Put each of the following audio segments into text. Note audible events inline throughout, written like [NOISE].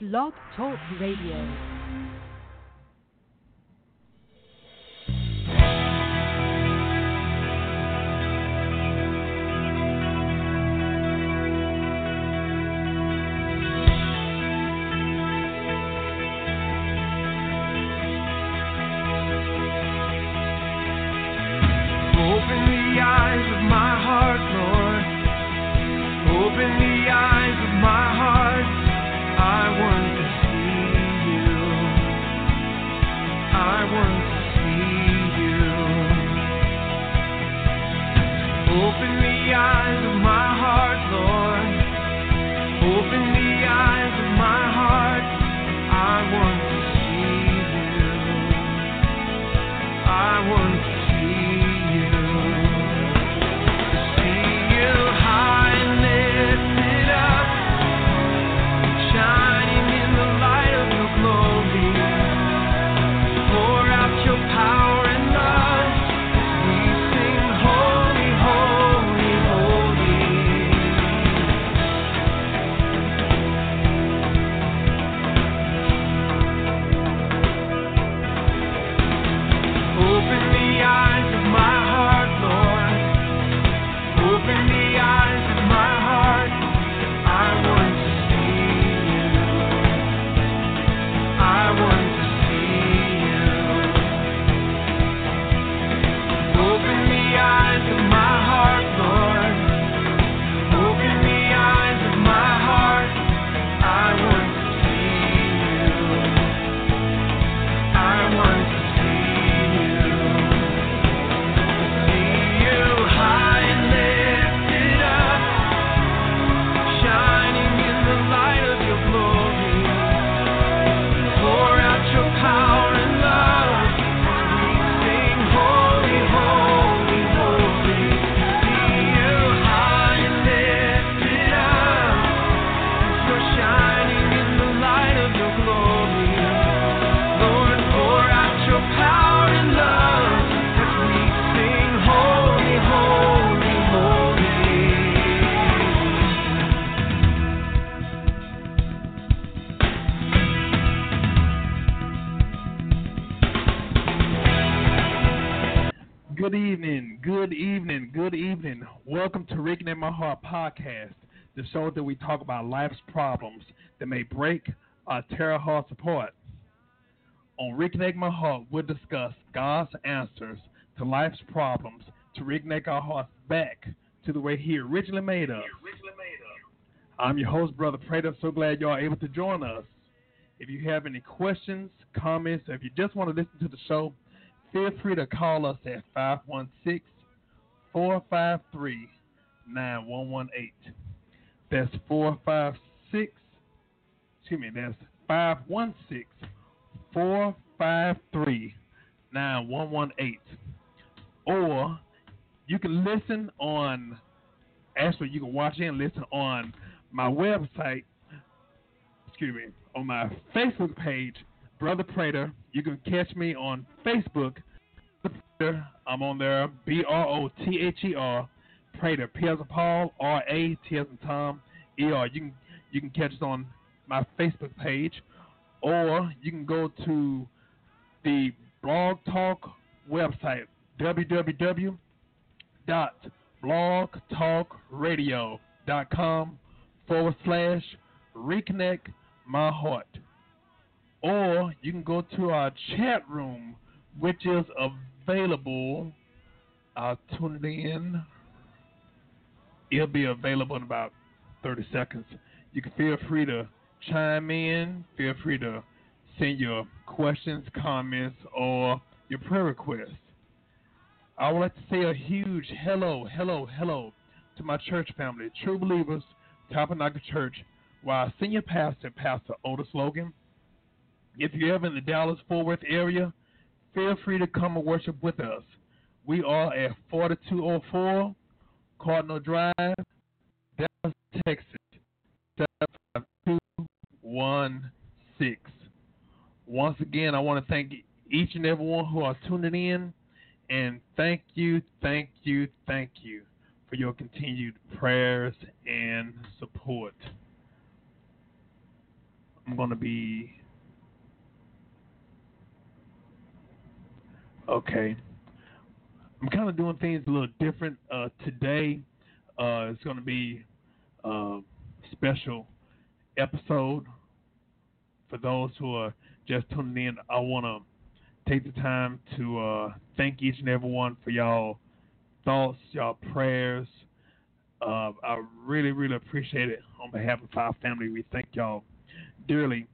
Blog Talk Radio. My Heart podcast, the show that we talk about life's problems that may break or tear hearts apart. On Reconnect My Heart, we'll discuss God's answers to life's problems to reconnect our hearts back to the way He originally made us. I'm your host, Brother Prater. So glad you are able to join us. If you have any questions, comments, or if you just want to listen to the show, feel free to call us at 516 453 9118. That's 456, excuse me, that's 516 453 9118. Or you can listen on, actually, you can watch and listen on my website, excuse me, on my Facebook page, Brother Prater. You can catch me on Facebook. I'm on there, B R O T H E R, Prater, P as Paul, R A as Tom, E R. You can you can catch us on my Facebook page, or you can go to the Blog Talk website, www.blogtalkradio.com forward slash reconnect my heart. Or you can go to our chat room, which is available. I'll tune it in. It'll be available in about 30 seconds. You can feel free to chime in. Feel free to send your questions, comments, or your prayer requests. I would like to say a huge hello, hello, hello to my church family, True Believers, Tabernacle Church, while our senior pastor, Pastor Otis Logan. If you're ever in the Dallas Fort Worth area, feel free to come and worship with us. We are at 4204 Cardinal Drive, Dallas, Texas, 75216. Once again, I want to thank each and everyone who are tuning in, and thank you, thank you, thank you for your continued prayers and support. I'm going to be okay. I'm kind of doing things a little different uh, today. Uh, it's going to be a special episode for those who are just tuning in. I want to take the time to uh, thank each and every one for y'all thoughts, y'all prayers. Uh, I really, really appreciate it on behalf of our family. We thank y'all dearly.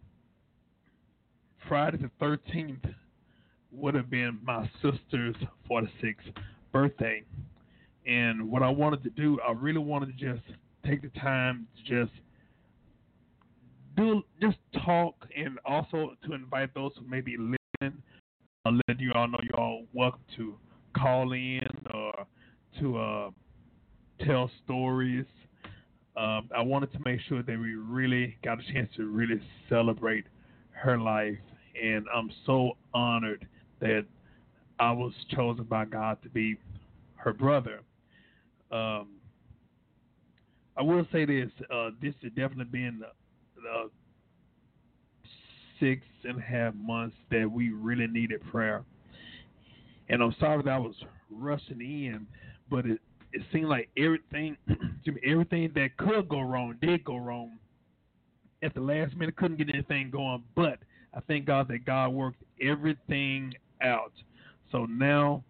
Friday the 13th would have been my sister's 46th birthday. And what I wanted to do, I really wanted to just take the time to just do, just talk and also to invite those who may be listening. I'll let you all know you're all welcome to call in or to uh, tell stories. Um, I wanted to make sure that we really got a chance to really celebrate her life, and I'm so honored that I was chosen by God to be her brother. Um, I will say this: uh, this has definitely been uh, six and a half months that we really needed prayer, and I'm sorry that I was rushing in, but it it seemed like everything, [CLEARS THROAT] everything that could go wrong did go wrong. At the last minute, couldn't get anything going, but I thank God that God worked everything out. So now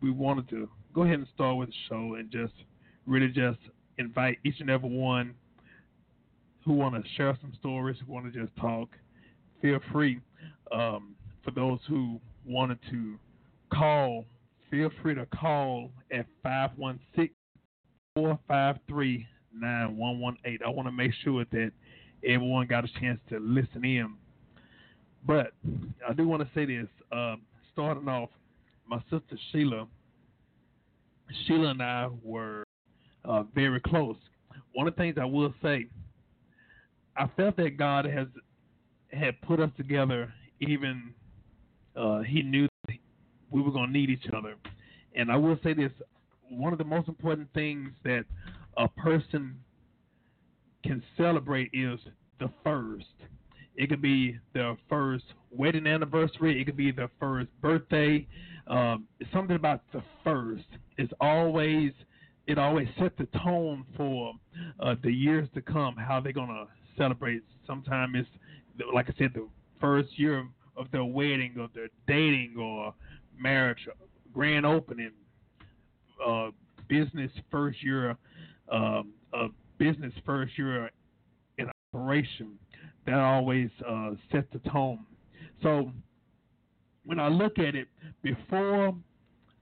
we wanted to go ahead and start with the show and just really just invite each and every one who want to share some stories, who want to just talk. Feel free. Um, for those who wanted to call feel free to call at 516 453 9118. I want to make sure that everyone got a chance to listen in. But I do want to say this. Uh, starting off, my sister Sheila, Sheila and I were uh, very close. One of the things I will say, I felt that God has had put us together. Even uh, He knew we were going to need each other. And I will say this one of the most important things that a person can celebrate is the first. It could be the first wedding anniversary. It could be the first birthday. Um, something about the first is always it always sets the tone for uh, the years to come. How they're gonna celebrate. Sometimes it's like I said, the first year of their wedding or their dating or marriage grand opening, uh, business first year, um, business first year in operation. That always uh, sets the tone. So when I look at it, before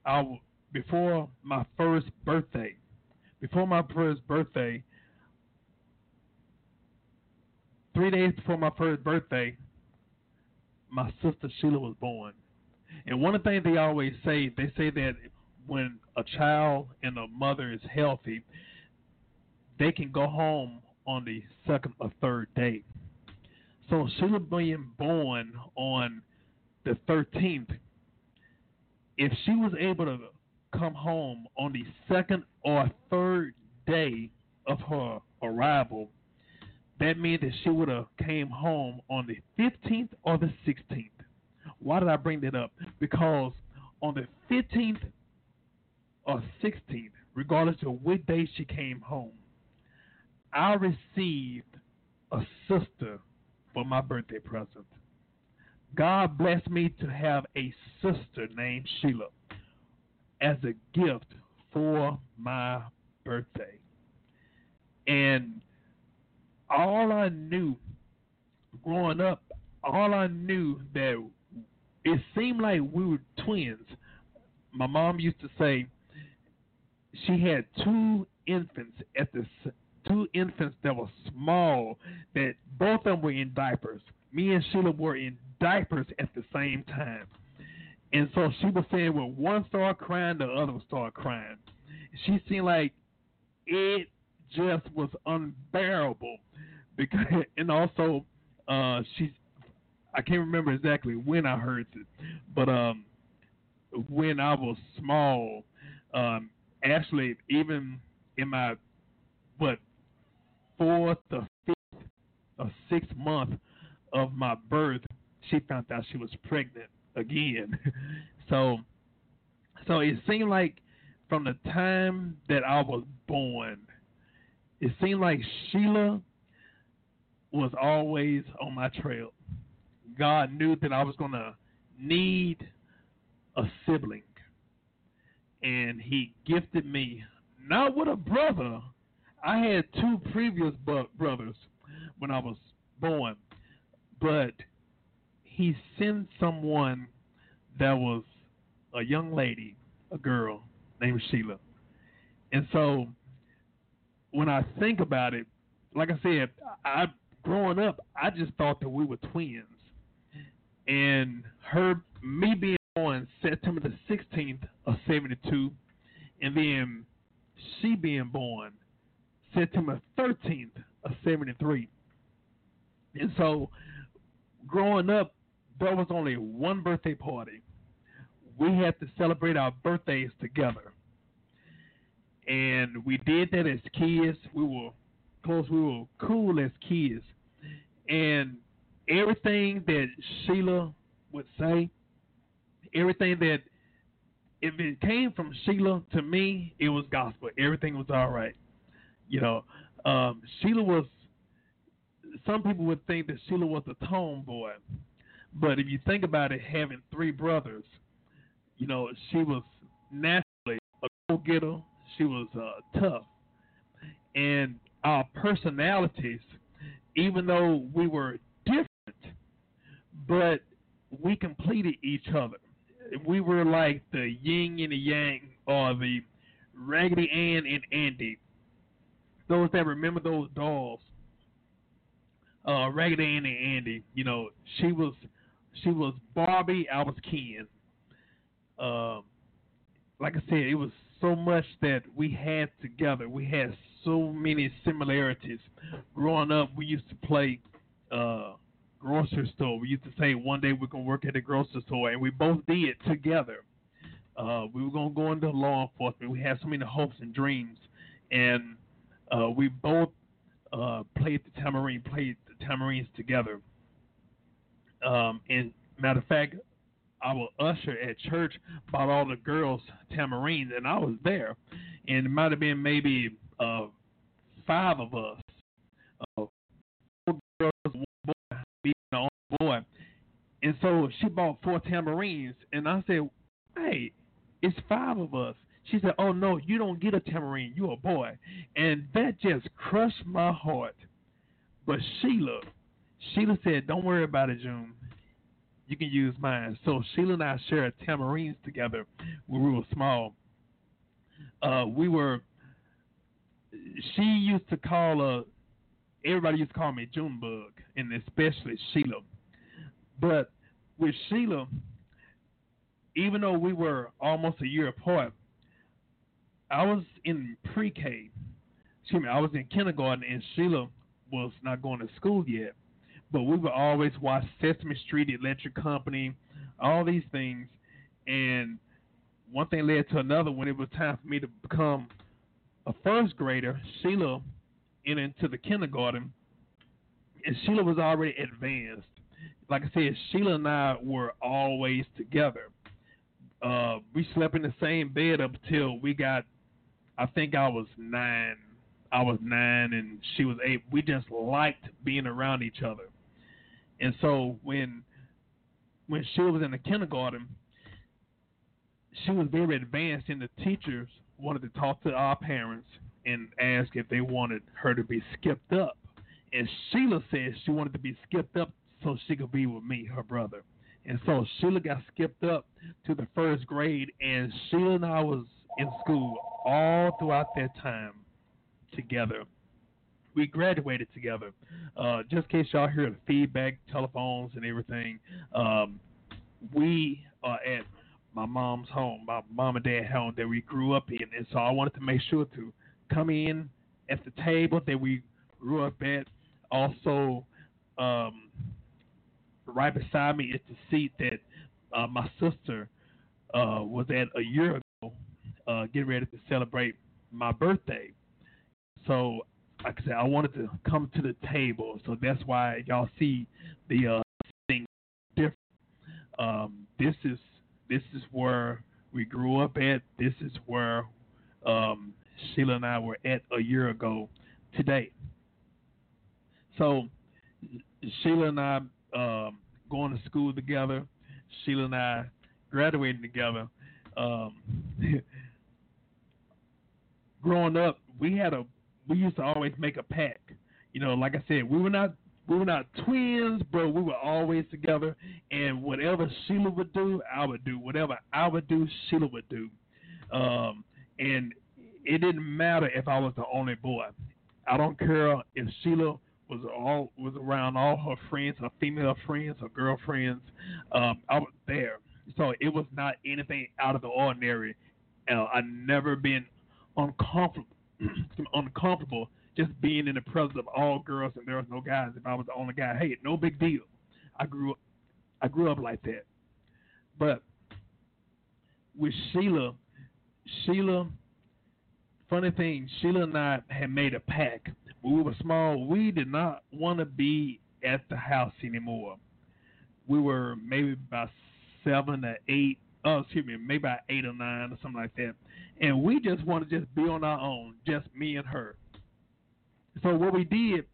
I, before my first birthday, before my first birthday, three days before my first birthday, my sister Sheila was born. And one of the things they always say, they say that when a child and a mother is healthy, they can go home on the second or third day. So Sheila being born on the 13th, if she was able to come home on the second or third day of her arrival, that means that she would have came home on the 15th or the 16th. Why did I bring that up? Because on the 15th or 16th, regardless of what day she came home, I received a sister for my birthday present. God blessed me to have a sister named Sheila as a gift for my birthday. And all I knew growing up, all I knew that it seemed like we were twins. My mom used to say she had two infants at the infants that were small that both of them were in diapers. Me and Sheila were in diapers at the same time. And so she was saying when one started crying, the other would start crying. She seemed like it just was unbearable because [LAUGHS] and also uh she's I can't remember exactly when I heard it, but um, when I was small, um, actually, even in my what fourth or fifth or sixth month, of my birth, she found out she was pregnant again. [LAUGHS] so, so it seemed like from the time that I was born, it seemed like Sheila was always on my trail. God knew that I was going to need a sibling. And He gifted me, not with a brother. I had two previous brothers when I was born, but He sent someone that was a young lady, a girl named Sheila. And so when I think about it, like I said, I growing up, I just thought that we were twins. And her, me being born September the 16th of 72, and then she being born September 13th of 73. And so, growing up, there was only one birthday party. We had to celebrate our birthdays together. And we did that as kids. We were close, we were cool as kids and everything that Sheila would say, everything that if it came from Sheila to me, it was gospel. Everything was all right. You know, um, Sheila was. Some people would think that Sheila was a tomboy, but if you think about it, having three brothers, you know, she was naturally a go-getter. She was uh, tough, and our personalities even though we were different, but we completed each other. We were like the yin and the yang, or the Raggedy Ann and Andy. Those that remember those dolls, uh, Raggedy Ann and Andy. You know, she was she was Barbie. I was Ken. Um, like I said, it was so much that we had together. We had so many similarities. Growing up, we used to play uh, grocery store. We used to say one day we're gonna work at the grocery store, and we both did together. Uh, we were gonna go into law enforcement. We had so many hopes and dreams, and uh, we both uh, played the tamarine, played the tamarines together. Um, and matter of fact, our usher at church bought all the girls tamarines, and I was there, and it might have been maybe uh, five of us, uh, girls, one boy, the only boy, and so she bought four tamarines, and I said, "Hey, it's five of us." She said, "Oh no, you don't get a tamarine. You're a boy," and that just crushed my heart. But Sheila, Sheila said, "Don't worry about it, June you can use mine. So Sheila and I shared tamarines together when we were small. Uh, we were. She used to call uh Everybody used to call me Junebug, and especially Sheila. But with Sheila, even though we were almost a year apart, I was in pre-K. Excuse me, I was in kindergarten, and Sheila was not going to school yet but we would always watch Sesame Street, Electric Company, all these things, and one thing led to another. When it was time for me to become a first grader, Sheila entered into the kindergarten, and Sheila was already advanced. Like I said, Sheila and I were always together. Uh, we slept in the same bed up until we got, I think I was nine. I was nine and she was eight. We just liked being around each other. And so when when she was in the kindergarten, she was very advanced, and the teachers wanted to talk to our parents and ask if they wanted her to be skipped up. And Sheila said she wanted to be skipped up so she could be with me, her brother. And so Sheila got skipped up to the first grade, and Sheila and I was in school all throughout that time together we graduated together. Uh, just in case y'all hear the feedback, telephones, and everything, um, we are at my mom's home, my mom and dad home that we grew up in, and so I wanted to make sure to come in at the table that we grew up at. Also, um, right beside me is the seat that uh, my sister uh, was at a year ago, uh, getting ready to celebrate my birthday. So like I said, I wanted to come to the table, so that's why y'all see the uh, thing different. Um, this is this is where we grew up at. This is where um, Sheila and I were at a year ago today. So Sheila and I um, going to school together. Sheila and I graduating together. Um, [LAUGHS] growing up, we had a we used to always make a pack. You know, like I said, we were not we were not twins, bro. we were always together. And whatever Sheila would do, I would do. Whatever I would do, Sheila would do. Um, and it didn't matter if I was the only boy. I don't care if Sheila was all was around all her friends, her female friends, her girlfriends. Um, I was there, so it was not anything out of the ordinary. Uh, I never been uncomfortable, [CLEARS THROAT] uncomfortable just being in the presence of all girls and there was no guys. If I was the only guy, hey, no big deal. I grew up, I grew up like that. But with Sheila, Sheila, funny thing, Sheila and I had made a pact. When we were small, we did not want to be at the house anymore. We were maybe about seven or eight, oh, excuse me, maybe about eight or nine or something like that. And we just want to just be on our own, just me and her. So what we did,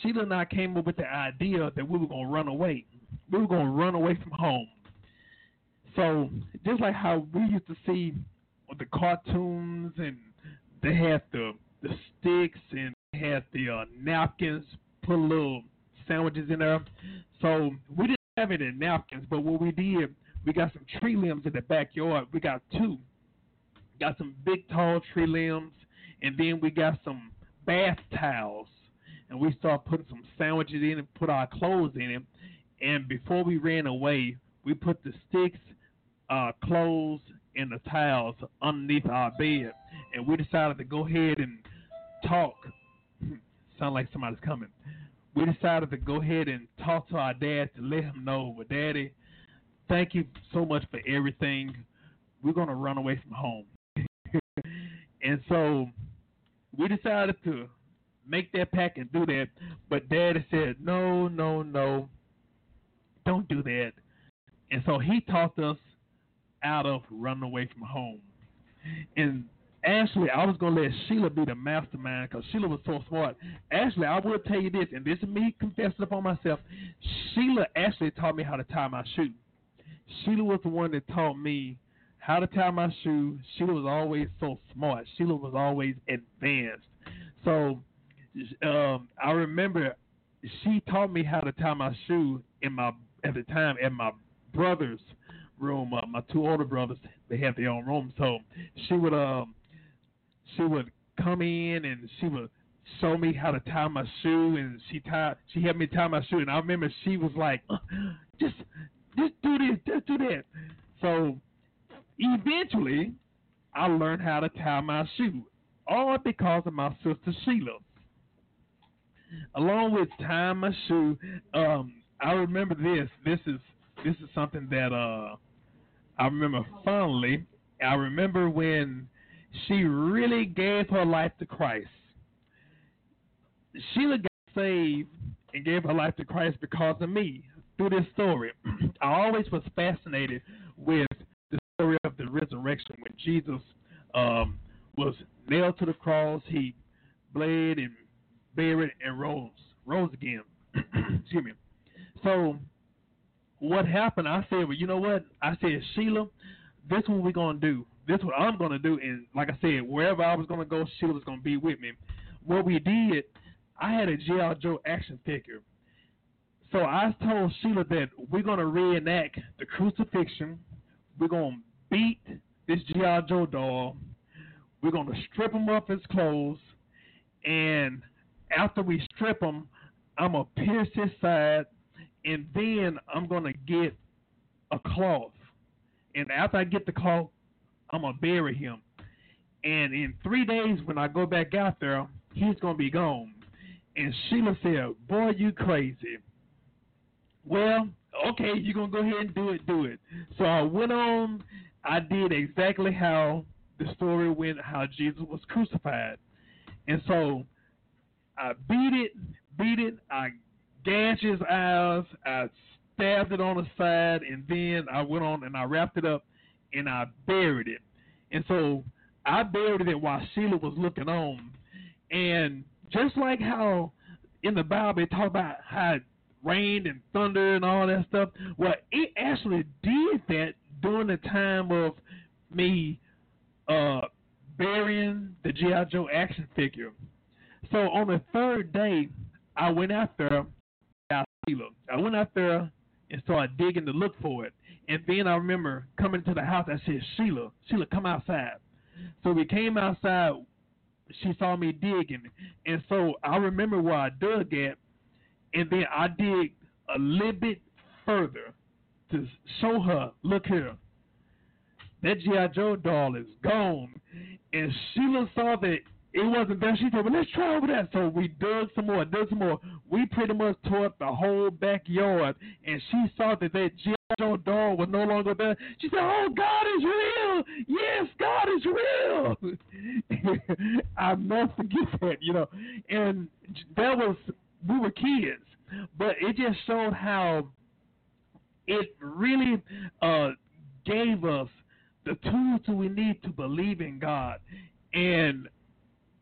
Sheila and I came up with the idea that we were to run away. We were to run away from home. So just like how we used to see the cartoons and they had the the sticks and they had the uh, napkins, put little sandwiches in there. So we didn't have any napkins, but what we did, we got some tree limbs in the backyard. We got two. Got some big tall tree limbs, and then we got some bath towels. And we started putting some sandwiches in and put our clothes in it. And before we ran away, we put the sticks, uh, clothes, and the towels underneath our bed. And we decided to go ahead and talk. [LAUGHS] Sound like somebody's coming. We decided to go ahead and talk to our dad to let him know, well, Daddy, thank you so much for everything. We're going to run away from home. And so we decided to make that pack and do that. But Daddy said, no, no, no, don't do that. And so he talked us out of running away from home. And Ashley, I was going to let Sheila be the mastermind because Sheila was so smart. Ashley, I will tell you this, and this is me confessing upon myself. Sheila actually taught me how to tie my shoe. Sheila was the one that taught me how to tie my shoe. Sheila was always so smart. Sheila was always advanced. So um, I remember she taught me how to tie my shoe in my at the time at my brother's room. Uh, my two older brothers they have their own room, so she would um she would come in and she would show me how to tie my shoe, and she tied she helped me tie my shoe, and I remember she was like, uh, just just do this, just do that. So eventually, I learned how to tie my shoe, all because of my sister Sheila. Along with tying my shoe, um, I remember this. This is this is something that uh, I remember fondly. I remember when she really gave her life to Christ. Sheila got saved and gave her life to Christ because of me through this story. [CLEARS THROAT] I always was fascinated with story of the resurrection when Jesus um, was nailed to the cross, he bled and buried and rose, rose again. [CLEARS THROAT] Excuse me. So what happened? I said, well, you know what? I said, Sheila, this is what we're gonna do. This is what I'm gonna do. And like I said, wherever I was gonna go, Sheila was gonna be with me. What we did, I had a G.I. Joe action figure. So I told Sheila that we're gonna reenact the crucifixion. We're gonna beat this G.I. Joe doll. We're gonna strip him of his clothes, and after we strip him, I'm gonna pierce his side, and then I'm gonna get a cloth. And after I get the cloth, I'm gonna bury him. And in three days, when I go back out there, he's gonna be gone. And Sheila said, "Boy, you crazy." Well, okay, you're gonna go ahead and do it, do it. So I went on. I did exactly how the story went, how Jesus was crucified, and so I beat it, beat it. I gashed his eyes. I stabbed it on the side, and then I went on and I wrapped it up and I buried it. And so I buried it while Sheila was looking on. And just like how in the Bible it talk about how rained and thunder and all that stuff, well, it actually did that during the time of me uh, burying the G.I. Joe action figure. So on the third day, I went out there, Sheila. I went out there and started digging to look for it. And then I remember coming to the house. I said, Sheila, Sheila, come outside. So we came outside. She saw me digging, and so I remember where I dug at, and then I dig a little bit further to show her, look here, that GI Joe doll is gone, and Sheila saw that it wasn't there. She said, "Well, let's try over that." So we dug some more, dug some more. We pretty much tore up the whole backyard, and she saw that that GI Joe doll was no longer there. She said, "Oh, God is real! Yes, God is real!" [LAUGHS] I never forget that, you know. And that was we were kids, but it just showed how it really uh, gave us the tools that we need to believe in God. And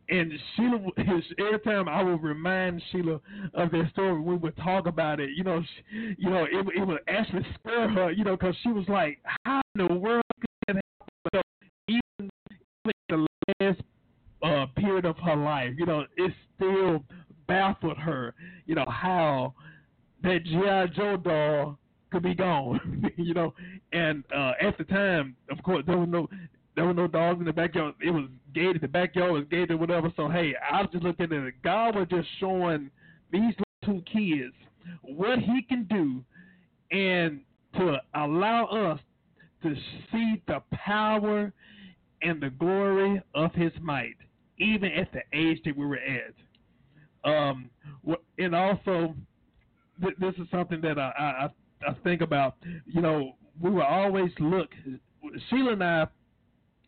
and Sheila, [LAUGHS] every time I would remind Sheila of that story, we would talk about it. You know, she, you know, it, it would actually scare her. You know, because she was like, "How in the world could happen?" Even, even the last uh, period of her life, you know, it still baffled her. You know how that GI Joe doll could be gone. [LAUGHS] you know, and uh, at the time, of course, there was no there were no dogs in the backyard. It was gated. The backyard was gated, whatever. So hey, I was just looking at it. God was just showing these two kids what He can do, and to allow us to see the power and the glory of His might, even at the age that we were at. Um, and also, th- this is something that I, I I think about. You know, we will always look. Sheila and I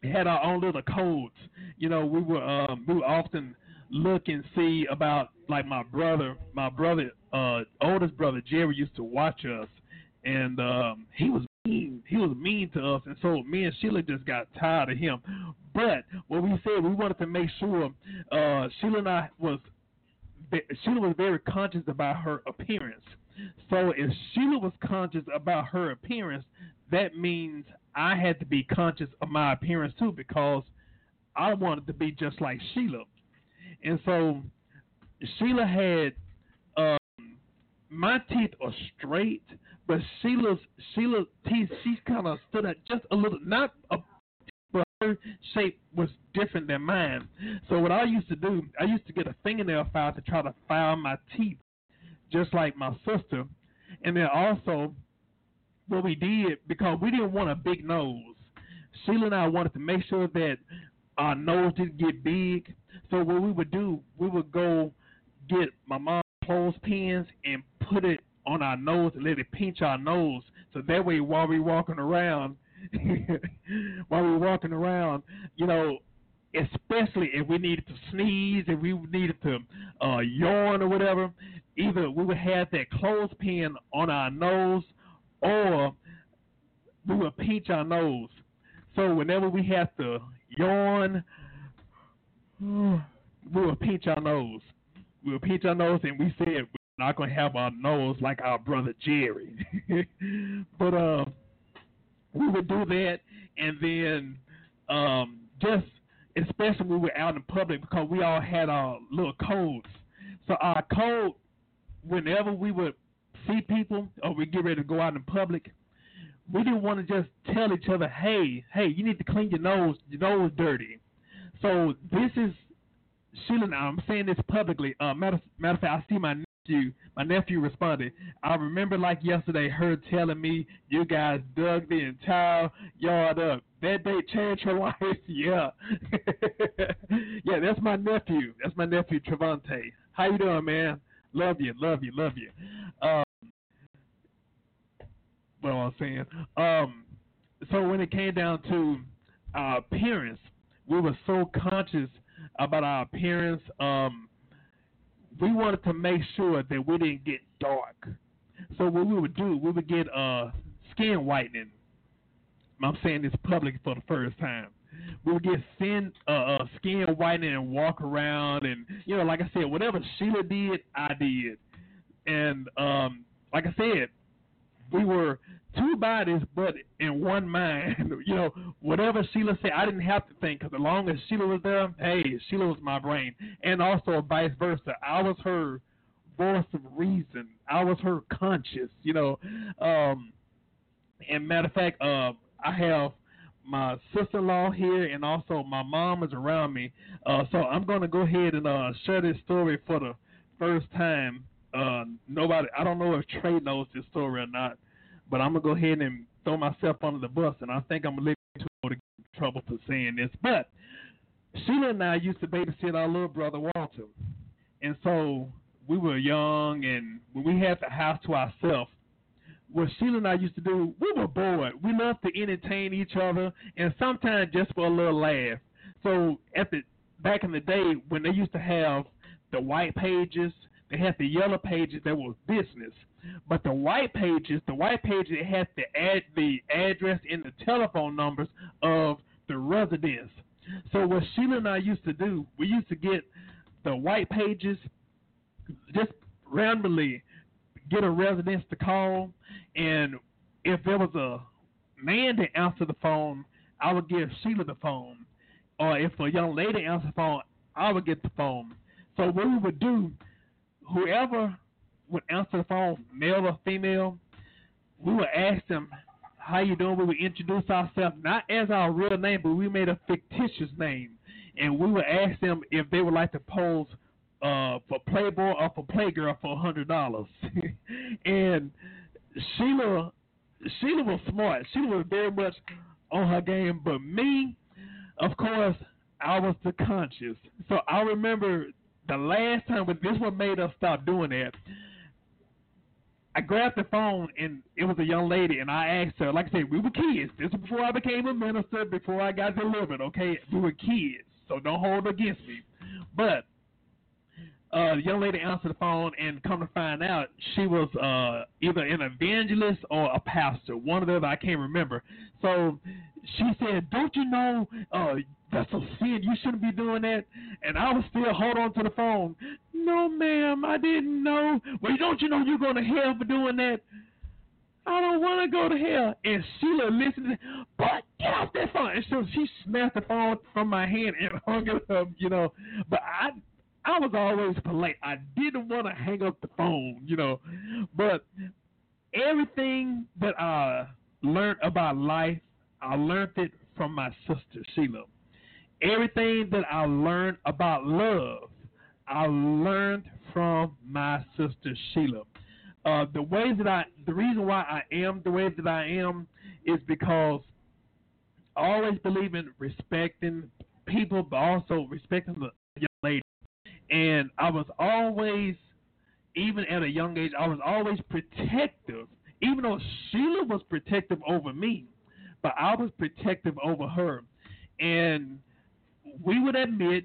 had our own little codes. You know, we were um, we would often look and see about like my brother, my brother, uh, oldest brother Jerry used to watch us, and um, he was mean. He was mean to us, and so me and Sheila just got tired of him. But what we said, we wanted to make sure uh, Sheila and I was Sheila was very conscious about her appearance. So if Sheila was conscious about her appearance, that means I had to be conscious of my appearance too because I wanted to be just like Sheila. And so Sheila had um, my teeth are straight, but Sheila's Sheila's teeth she kind of stood out just a little, not a shape was different than mine. So what I used to do, I used to get a fingernail file to try to file my teeth, just like my sister. And then also what we did because we didn't want a big nose. Sheila and I wanted to make sure that our nose didn't get big. So what we would do, we would go get my mom's clothespins and put it on our nose and let it pinch our nose. So that way, while we walking around, [LAUGHS] while we were walking around, you know, especially if we needed to sneeze, if we needed to uh, yawn or whatever, either we would have that clothespin on our nose or we would pinch our nose. So whenever we have to yawn, we would pinch our nose. We would pinch our nose, and we said we're not going to have our nose like our brother Jerry. [LAUGHS] but uh, we would do that, and then um, just especially when we were out in public because we all had our little codes. So our code, whenever we would see people or we get ready to go out in public, we didn't want to just tell each other, hey, hey, you need to clean your nose, your nose is dirty. So this is Sheila. I'm saying this publicly. Uh, matter, matter of fact, I see my nephew. My nephew responded. I remember like yesterday, her telling me you guys dug the entire yard up. That day changed her [LAUGHS] life. yeah, [LAUGHS] yeah. That's my nephew. That's my nephew Travante. How you doing, man? Love you, love you, love you. Um, what I was saying. Um, so when it came down to our appearance, we were so conscious about our appearance. Um, we wanted to make sure that we didn't get dark. So what we would do, we would get uh skin whitening. I'm saying this public for the first time. We would get skin uh, uh skin whitening and walk around and you know, like I said, whatever Sheila did, I did. And um like I said, we were two bodies, but in one mind. [LAUGHS] you know, whatever Sheila said, I didn't have to think because as long as Sheila was there, hey, Sheila was my brain, and also vice versa. I was her voice of reason. I was her conscious. You know, um, and matter of fact, uh, I have my sister-in-law here, and also my mom is around me. Uh, so I'm going to go ahead and uh, share this story for the first time. Uh, nobody, I don't know if Trey knows this story or not, but I'm gonna go ahead and throw myself under the bus, and I think I'm a little too old to get in trouble for saying this. But Sheila and I used to babysit our little brother Walter, and so we were young, and when we had the house to ourselves, what Sheila and I used to do, we were bored. We loved to entertain each other, and sometimes just for a little laugh. So at the back in the day when they used to have the white pages, they had the yellow pages that was business. But the white pages, the white pages it had the ad, the address and the telephone numbers of the residents. So what Sheila and I used to do, we used to get the white pages, just randomly get a residence to call, and if there was a man to answer the phone, I would give Sheila the phone, or if a young lady answered the phone, I would get the phone. So what we would do, whoever would answer the phone, male or female, we would ask them, "How you doing?" We would introduce ourselves not as our real name, but we made a fictitious name, and we would ask them if they would like to pose uh, for Playboy or for Playgirl for a hundred dollars. [LAUGHS] and Sheila, Sheila was smart. Sheila was very much on her game, but me, of course, I was the conscious. So I remember the last time, but this one made us stop doing that. I grabbed the phone and it was a young lady, and I asked her, like I said, we were kids. This was before I became a minister, before I got delivered. Okay, we were kids, so don't hold against me. But uh, the young lady answered the phone, and come to find out, she was uh, either an evangelist or a pastor, one of them I can't remember. So she said, "Don't you know uh, that's a sin? You shouldn't be doing that." And I was still hold on to the phone. No, ma'am, I didn't know. Well, don't you know you're going to hell for doing that? I don't want to go to hell. And Sheila listened, but get off that phone. And so she snatched the phone from my hand and [LAUGHS] hung it up, you know. But I I was always polite. I didn't want to hang up the phone, you know. But everything that I learned about life, I learned it from my sister Sheila. Everything that I learned about love, I learned from my sister Sheila. Uh, the way that I, the reason why I am the way that I am is because I always believe in respecting people, but also respecting the young lady. And I was always, even at a young age, I was always protective. Even though Sheila was protective over me, but I was protective over her. And we would admit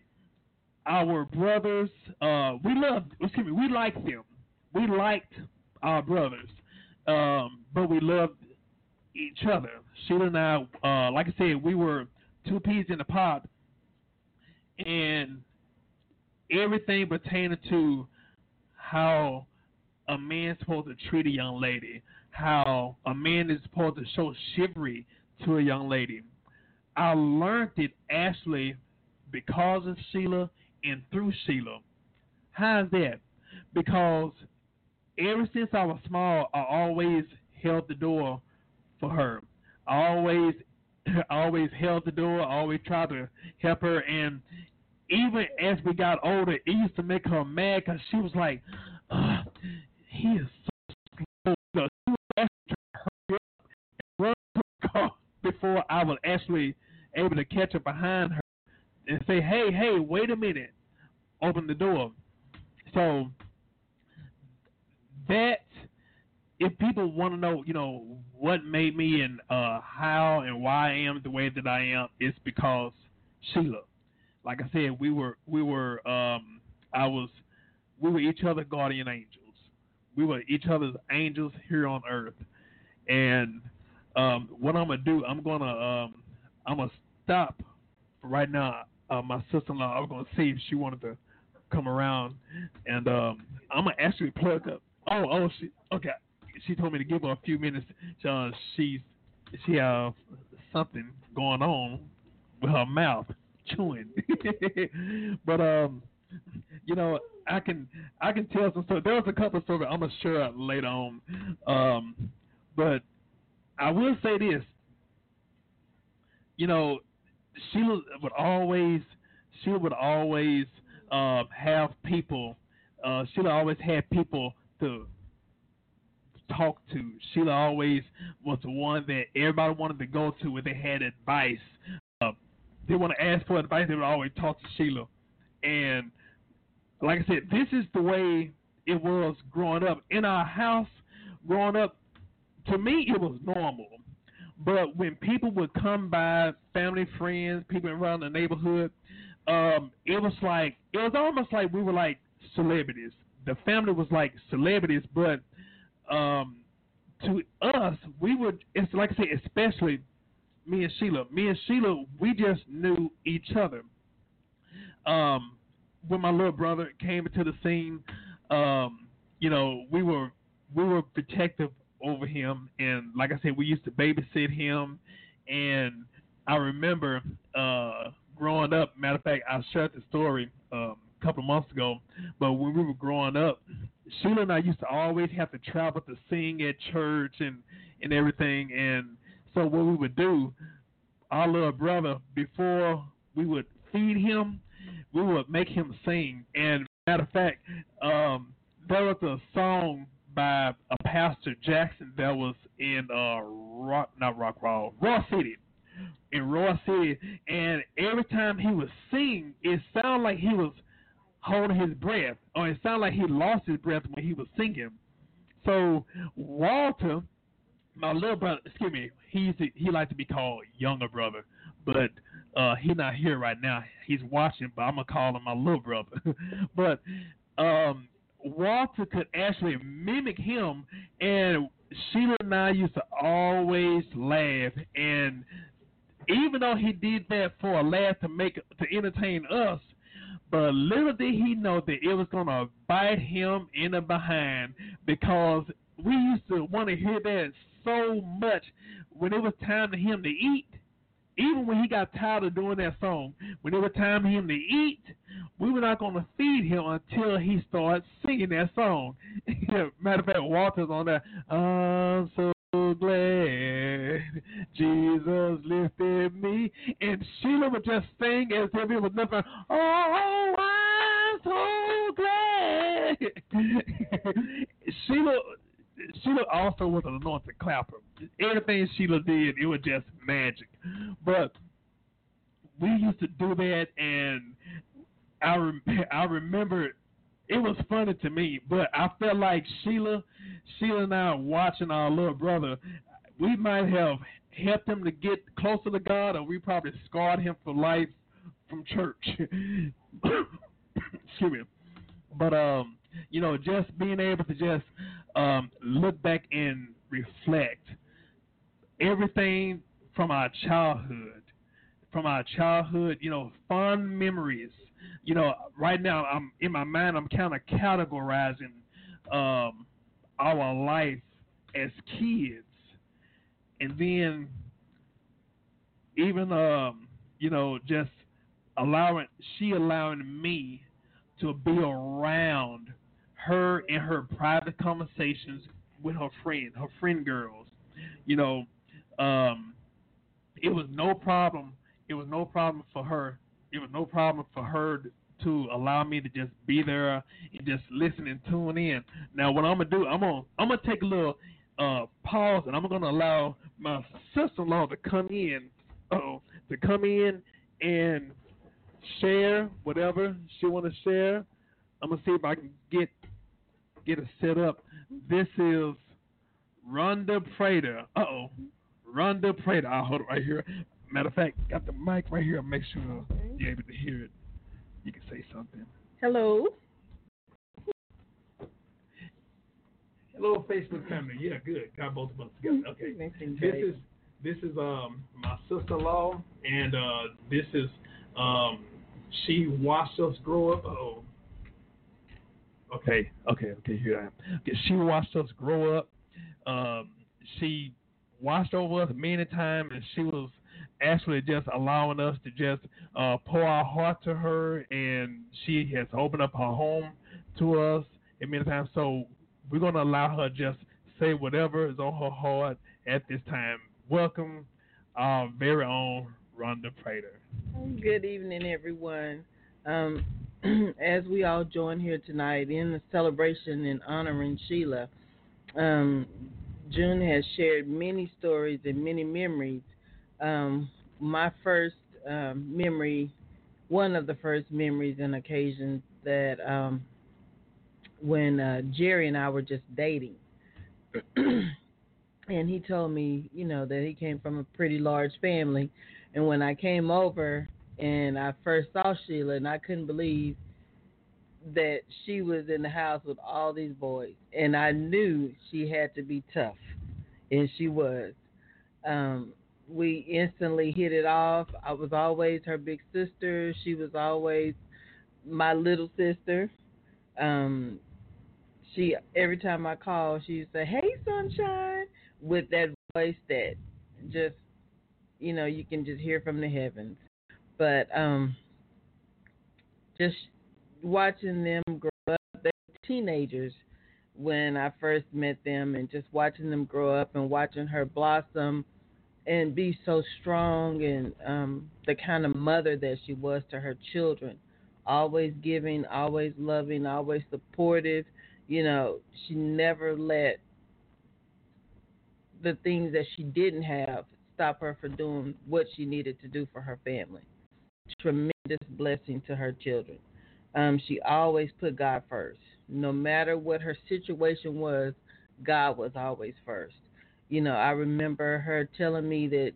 our brothers, uh, we loved, excuse me, we liked them. We liked our brothers, um, but we loved each other. Sheila and I, uh, like I said, we were two peas in a pod, and everything pertaining to how a man's supposed to treat a young lady, how a man is supposed to show chivalry to a young lady. I learned it actually because of Sheila and through Sheila. How is that? Because ever since I was small, I always held the door for her. I always, [CLEARS THROAT] I always held the door. I always tried to help her, and even as we got older, it used to make her mad because she was like, "He is before I was actually able to catch her behind her and say, "Hey, hey, wait a minute!" Open the door. So that if people want to know, you know, what made me and uh, how and why I am the way that I am, it's because Sheila. Like I said, we were we were um, I was we were each other's guardian angels. We were each other's angels here on earth. And um, what I'm gonna do, I'm gonna um, I'm gonna stop right now. Uh, my sister-in-law, I was gonna see if she wanted to come around, and um, I'm gonna actually plug up. Oh, oh, she okay. She told me to give her a few minutes. Uh, she's she have something going on with her mouth chewing. [LAUGHS] but um, you know, I can I can tell some stories. There was a couple of stories I'm gonna share later on. Um, but I will say this. You know, Sheila would always Sheila would always uh, have people. Uh, Sheila always had people to talk to. Sheila always was the one that everybody wanted to go to when they had advice. Uh, they want to ask for advice. They would always talk to Sheila. And like I said, this is the way it was growing up in our house. Growing up, to me, it was normal. But when people would come by, family, friends, people around the neighborhood, um, it was like it was almost like we were like celebrities. The family was like celebrities, but um, to us, we would. It's like I say, especially me and Sheila. Me and Sheila, we just knew each other. Um, when my little brother came into the scene, um, you know, we were we were protective over him, and like I said, we used to babysit him, and I remember uh, growing up. Matter of fact, I shared the story um, a couple months ago, but when we were growing up, Sheila and I used to always have to travel to sing at church and and everything, and so what we would do, our little brother, before we would feed him, we would make him sing. And matter of fact, um, there was a song by a pastor Jackson that was in uh rock not rock wall raw city in raw city. And every time he would sing it sounded like he was holding his breath or it sounded like he lost his breath when he was singing. So walter my little brother excuse me he's he likes to be called younger brother but uh he's not here right now. He's watching but i'm gonna call him my little brother. [LAUGHS] But um Walter could actually mimic him, and Sheila and I used to always laugh. And even though he did that for a laugh to make to entertain us, but little did he know that it was gonna bite him in the behind because we used to want to hear that so much when it was time for him to eat. Even when he got tired of doing that song, when it was time for him to eat, we were not going to feed him until he started singing that song. [LAUGHS] Matter of fact, Walter's on that. I'm so glad Jesus lifted me, and Sheila would just sing as if it was nothing. Oh, I'm so glad. [LAUGHS] Sheila. Sheila also was an anointed clapper. Everything Sheila did, it was just magic. But we used to do that, and I rem- I remember it was funny to me, but I felt like Sheila, Sheila and I watching our little brother. We might have helped him to get closer to God, or we probably scarred him for life from church. [COUGHS] Excuse me. But um, you know, just being able to just um look back and reflect everything from our childhood, from our childhood, you know, fond memories. You know, right now I'm in my mind I'm kind of categorizing um, our life as kids, and then even um, you know just allowing she allowing me to be around her in her private conversations with her friend, her friend girls. You know, um, it was no problem. It was no problem for her it was no problem for her to allow me to just be there and just listen and tune in. Now, what I'm gonna do, I'm gonna I'm gonna take a little uh, pause and I'm gonna allow my sister-in-law to come in, oh, to come in and share whatever she want to share. I'm gonna see if I can get get it set up. This is Rhonda Prater. Uh oh, Rhonda Prater. I'll hold it right here. Matter of fact, got the mic right here. Make sure you're able to hear it. You can say something. Hello. Hello, Facebook family. Yeah, good. Got both of us together. Okay. This is this is um my sister-in-law, and uh this is um she watched us grow up. Oh. Okay, okay, okay. Here I am. Okay, she watched us grow up. Um, she watched over us many times, and she was actually just allowing us to just uh, pour our heart to her, and she has opened up her home to us many times. So we're gonna allow her just say whatever is on her heart at this time. Welcome, our very own Rhonda Prater. Good evening, everyone. Um, [CLEARS THROAT] as we all join here tonight in the celebration and honoring Sheila, um, June has shared many stories and many memories. Um, my first um, memory, one of the first memories and occasions that um, when uh, Jerry and I were just dating. [CLEARS THROAT] and he told me, you know, that he came from a pretty large family. And when I came over and I first saw Sheila, and I couldn't believe that she was in the house with all these boys, and I knew she had to be tough, and she was. Um, we instantly hit it off. I was always her big sister. She was always my little sister. Um, she every time I call, she would say, "Hey, sunshine," with that voice that just you know you can just hear from the heavens. But um, just watching them grow up, they were teenagers when I first met them, and just watching them grow up and watching her blossom and be so strong and um, the kind of mother that she was to her children, always giving, always loving, always supportive. You know, she never let the things that she didn't have stop her from doing what she needed to do for her family. Tremendous blessing to her children. Um, she always put God first. No matter what her situation was, God was always first. You know, I remember her telling me that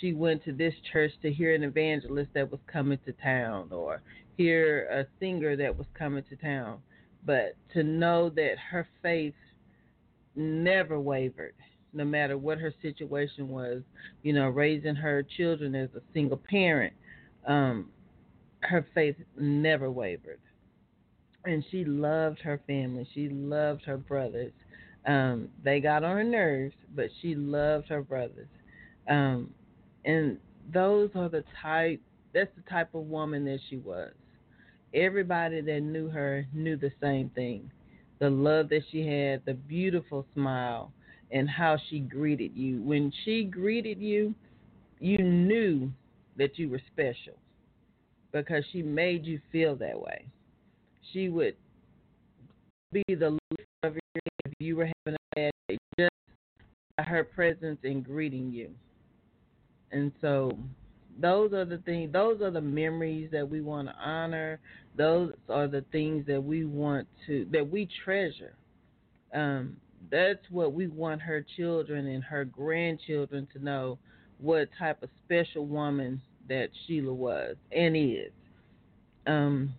she went to this church to hear an evangelist that was coming to town or hear a singer that was coming to town. But to know that her faith never wavered, no matter what her situation was, you know, raising her children as a single parent, um, her faith never wavered. And she loved her family. She loved her brothers. Um, they got on her nerves, but she loved her brothers. Um, and those are the type that's the type of woman that she was. Everybody that knew her knew the same thing. The love that she had, the beautiful smile, and how she greeted you. When she greeted you, you knew that you were special because she made you feel that way. She would be the lift of your if you were having a bad day, just by her presence and greeting you. And so those are the things those are the memories that we want to honor. Those are the things that we want to that we treasure. Um, that's what we want her children and her grandchildren to know what type of special woman that Sheila was and is. Um,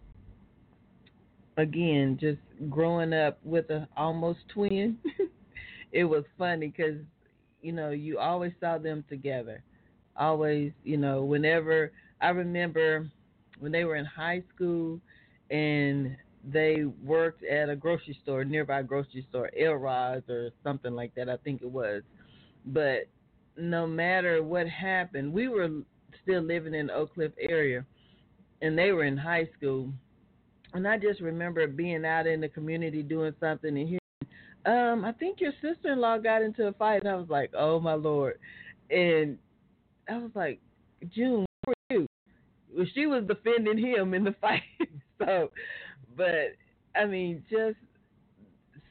again, just growing up with a almost twin, [LAUGHS] it was funny because you know you always saw them together. Always, you know, whenever I remember when they were in high school and they worked at a grocery store, nearby grocery store, Elrod's or something like that, I think it was. But no matter what happened, we were still living in Oak Cliff area, and they were in high school. And I just remember being out in the community doing something and hearing, um, I think your sister in law got into a fight. And I was like, oh my lord, and I was like, June, where were you? Well, she was defending him in the [LAUGHS] fight. so but I mean, just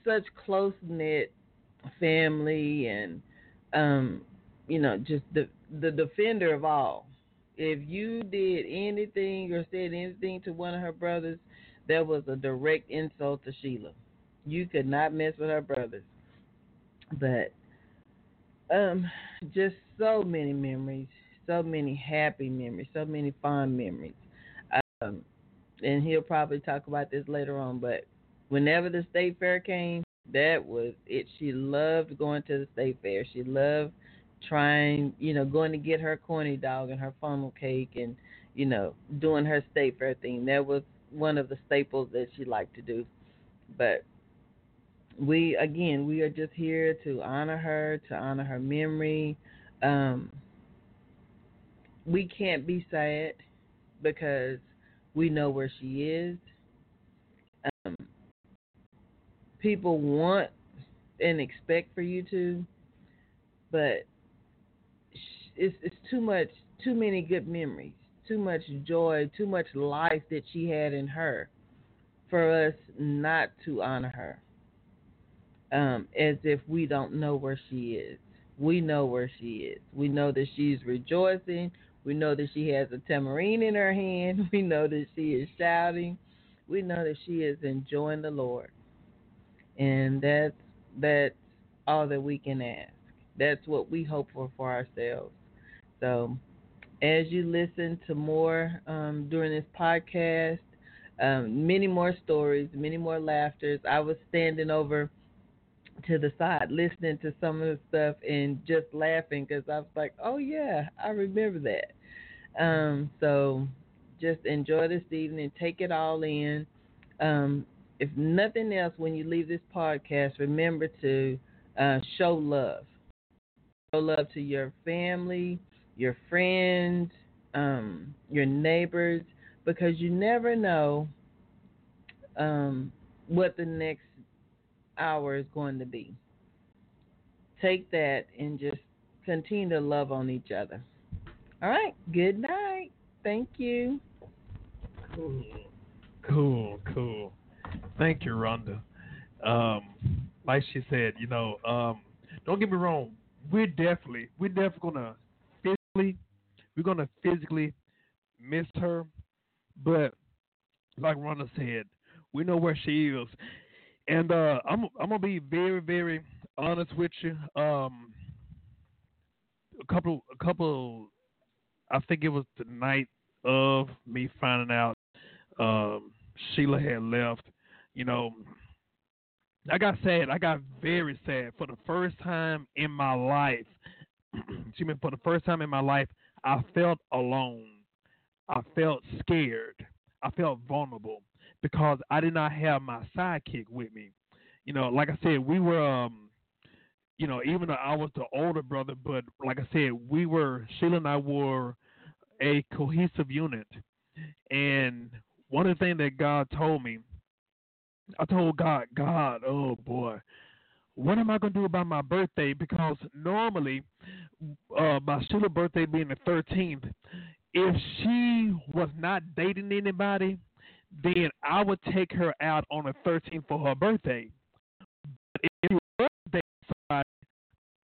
such close knit family, and um, you know, just the the defender of all. If you did anything or said anything to one of her brothers, that was a direct insult to Sheila. You could not mess with her brothers. But um, just so many memories, so many happy memories, so many fond memories. Um, and he'll probably talk about this later on. But whenever the state fair came, That was it. She loved going to the state fair. She loved trying, you know, going to get her corny dog and her funnel cake and, you know, doing her state fair thing. That was one of the staples that she liked to do. But we again, we are just here to honor her, to honor her memory. Um, we can't be sad because we know where she is. Um, people want and expect for you to, but it's it's too much, too many good memories, too much joy, too much life that she had in her, for us not to honor her. Um, as if we don't know where she is. We know where she is. We know that she's rejoicing. We know that she has a tamarind in her hand. [LAUGHS] We know that she is shouting. We know that she is enjoying the Lord. And that's that's all that we can ask. That's what we hope for for ourselves. So, as you listen to more um, during this podcast, um, many more stories, many more laughters. I was standing over to the side listening to some of the stuff and just laughing because I was like, oh yeah, I remember that. Um, so just enjoy this evening, take it all in. Um, if nothing else, when you leave this podcast, remember to uh, show love. Show love to your family, your friends, um, your neighbors, because you never know um, what the next hour is going to be. Take that and just continue to love on each other. All right. Good night. Thank you. Cool, cool, cool. Thank you, Rhonda. Um, like she said, you know, um, don't get me wrong. We're definitely, we're definitely gonna we're gonna physically miss her, but like Rhonda said, we know where she is, and uh, I'm I'm gonna be very very honest with you. Um, a couple a couple, I think it was the night of me finding out um, Sheila had left. You know, I got sad. I got very sad for the first time in my life. [CLEARS THROAT] excuse me, for the first time in my life, I felt alone. I felt scared. I felt vulnerable because I did not have my sidekick with me. You know, like I said, we were, um, you know, even though I was the older brother, but like I said, we were Sheila and I were a cohesive unit. And one of the things that God told me, I told God, God, oh boy, what am I going to do about my birthday? Because normally, uh, my Sheila birthday being the 13th, if she was not dating anybody, then I would take her out on the 13th for her birthday. But if she was dating somebody,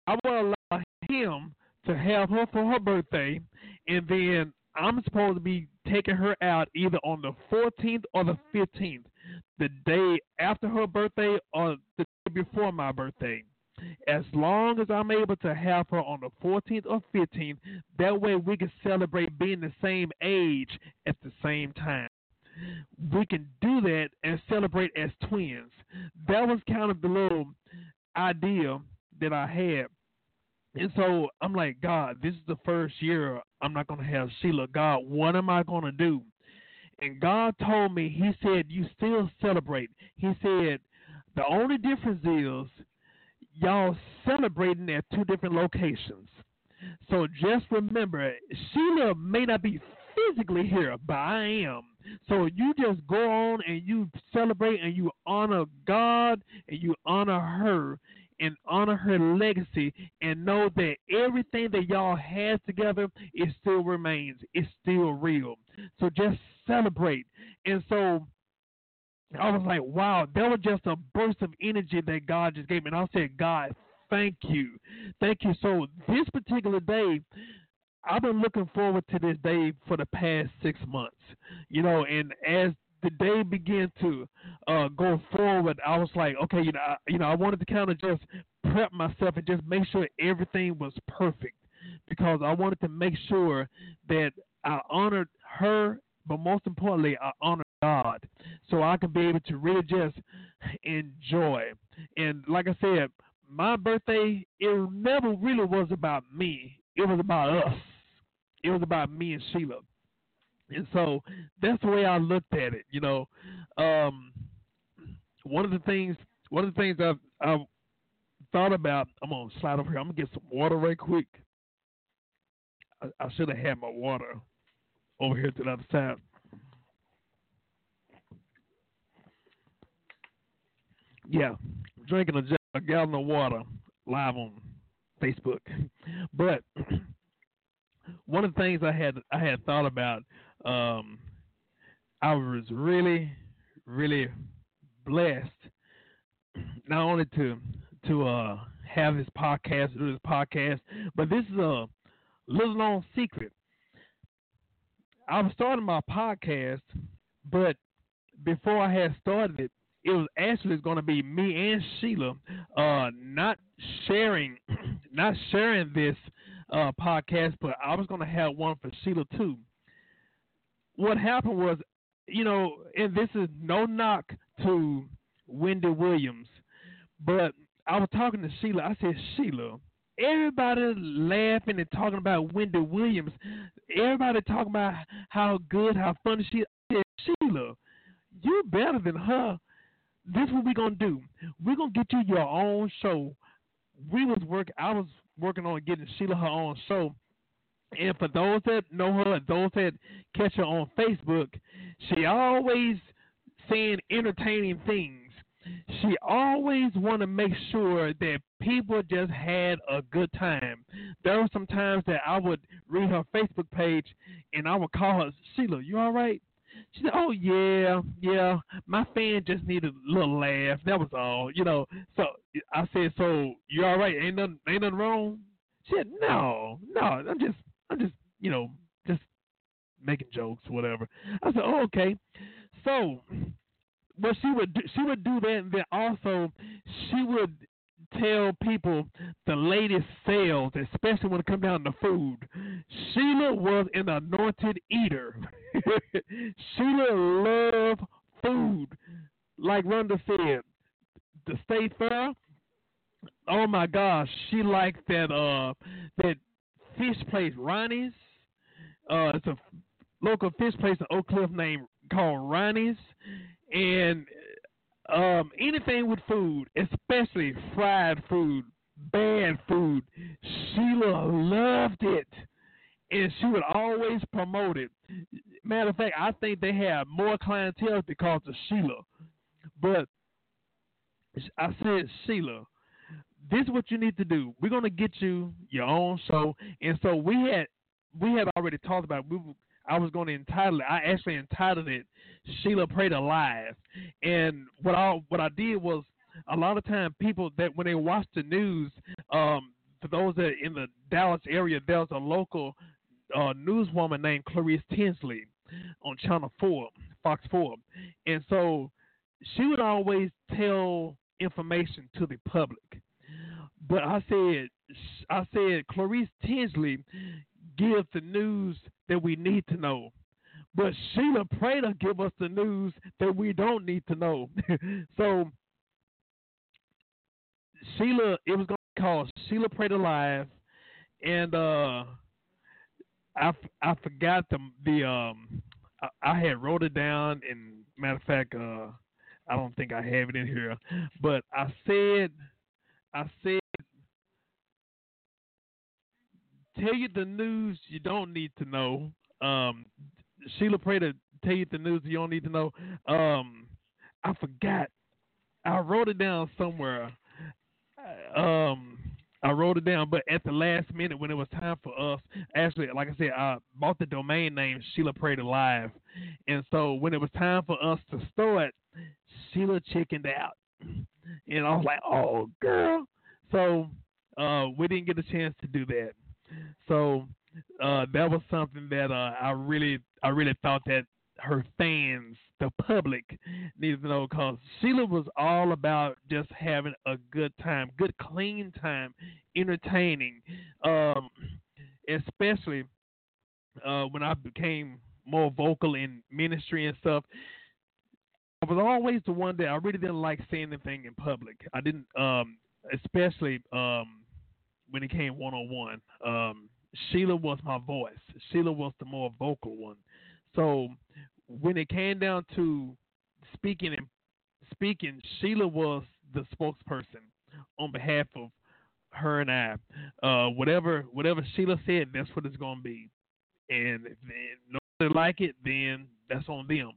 I would allow him to have her for her birthday, and then I'm supposed to be taking her out either on the 14th or the 15th, the day after her birthday or the before my birthday. As long as I'm able to have her on the 14th or 15th, that way we can celebrate being the same age at the same time we can do that and celebrate as twins. That was kind of the little idea that I had. And so I'm like, God, this is the first year I'm not going to have Sheila. God, what am I going to do? And God told me, He said, You still celebrate. He said, The only difference is y'all celebrating at two different locations. So just remember, Sheila may not be physically here, but I am. So you just go on and you celebrate and you honor God and you honor her and honor her legacy and know that everything that y'all has together it still remains. It's still real. So just celebrate. And so I was like, wow, that was just a burst of energy that God just gave me. And I said, God, thank you. Thank you. So this particular day, I've been looking forward to this day for the past six months. You know, and as the day began to uh, go forward, I was like, okay, you know, I, you know, I wanted to kind of just prep myself and just make sure everything was perfect because I wanted to make sure that I honored her, but most importantly, I honor God, so I can be able to really just enjoy. and like I said, my birthday it never really was about me. It was about us. It was about me and Sheila. And so that's the way I looked at it. You know, um, one of the things, one of the things I've, I've thought about. I'm gonna slide over here. I'm gonna get some water right quick. I, I should have had my water over here to the other side. Yeah, drinking a, a gallon of water live on Facebook. [LAUGHS] But [CLEARS THROAT] one of the things I had I had thought about, um, I was really, really blessed [CLEARS THROAT] not only to to uh, have this podcast, do this podcast, but this is a little known secret. I was starting my podcast, but before I had started it, it was actually going to be me and Sheila uh, not sharing, [CLEARS THROAT] not sharing this uh, podcast, but I was going to have one for Sheila too. What happened was, you know, and this is no knock to Wendy Williams, but I was talking to Sheila. I said, Sheila, everybody laughing and talking about Wendy Williams. Everybody talking about how good, how funny she is. Sheila, you better than her. This is what we're gonna do. We're gonna get you your own show. We was work I was working on getting Sheila her own show. And for those that know her, those that catch her on Facebook, she always saying entertaining things she always want to make sure that people just had a good time. There were some times that I would read her Facebook page and I would call her, Sheila, you all right? She said, "Oh yeah, yeah. My fan just needed a little laugh. That was all, you know." So I said, "So you all right? Ain't nothing, ain't nothing wrong?" She said, "No, no. I'm just, I'm just, you know, just making jokes, whatever." I said, "Oh, okay." So what she would do, she would do that, and then also she would tell people the latest sales, especially when it comes down to food. Sheila was an anointed eater. [LAUGHS] Sheila loved food. Like Rhonda said, the state fair. Oh my gosh, she liked that uh that fish place, Ronnie's. Uh, it's a local fish place in Oak Cliff named called Ronnie's and um, anything with food, especially fried food, bad food, Sheila loved it, and she would always promote it. Matter of fact, I think they have more clientele because of Sheila. But I said, Sheila, this is what you need to do. We're gonna get you your own show, and so we had we had already talked about. It. We I was going to entitle it. I actually entitled it "Sheila Prater Live," and what I what I did was a lot of time people that when they watch the news, um, for those that in the Dallas area, there's a local uh, newswoman named Clarice Tinsley on Channel Four, Fox Four, and so she would always tell information to the public. But I said, I said, Clarice Tinsley, give the news that we need to know. But Sheila Prater give us the news that we don't need to know. [LAUGHS] so Sheila, it was going to be called Sheila Prater Live, and uh, I I forgot the the um I, I, had wrote it down. And matter of fact, uh, I don't think I have it in here, but I said I said tell you the news you don't need to know. Um, Sheila Prater tell you the news you don't need to know. Um, I forgot. I wrote it down somewhere. Um, I wrote it down, but at the last minute when it was time for us, actually, like I said, I bought the domain name Sheila Prater Live, and so when it was time for us to start, Sheila chickened out, and I was like, "Oh, girl!" So uh, we didn't get a chance to do that. So uh, that was something that uh, I really, I really thought that her fans, the public, needed to know because Sheila was all about just having a good time, good clean time, entertaining, um, especially uh, when I became more vocal in ministry and stuff. I was always the one that I really didn't like saying anything in public. I didn't, um, especially um, when it came one on one. Sheila was my voice. Sheila was the more vocal one. So when it came down to speaking and speaking, Sheila was the spokesperson on behalf of her and I. Uh, whatever whatever Sheila said, that's what it's gonna be. And if they, like it, then that's on them.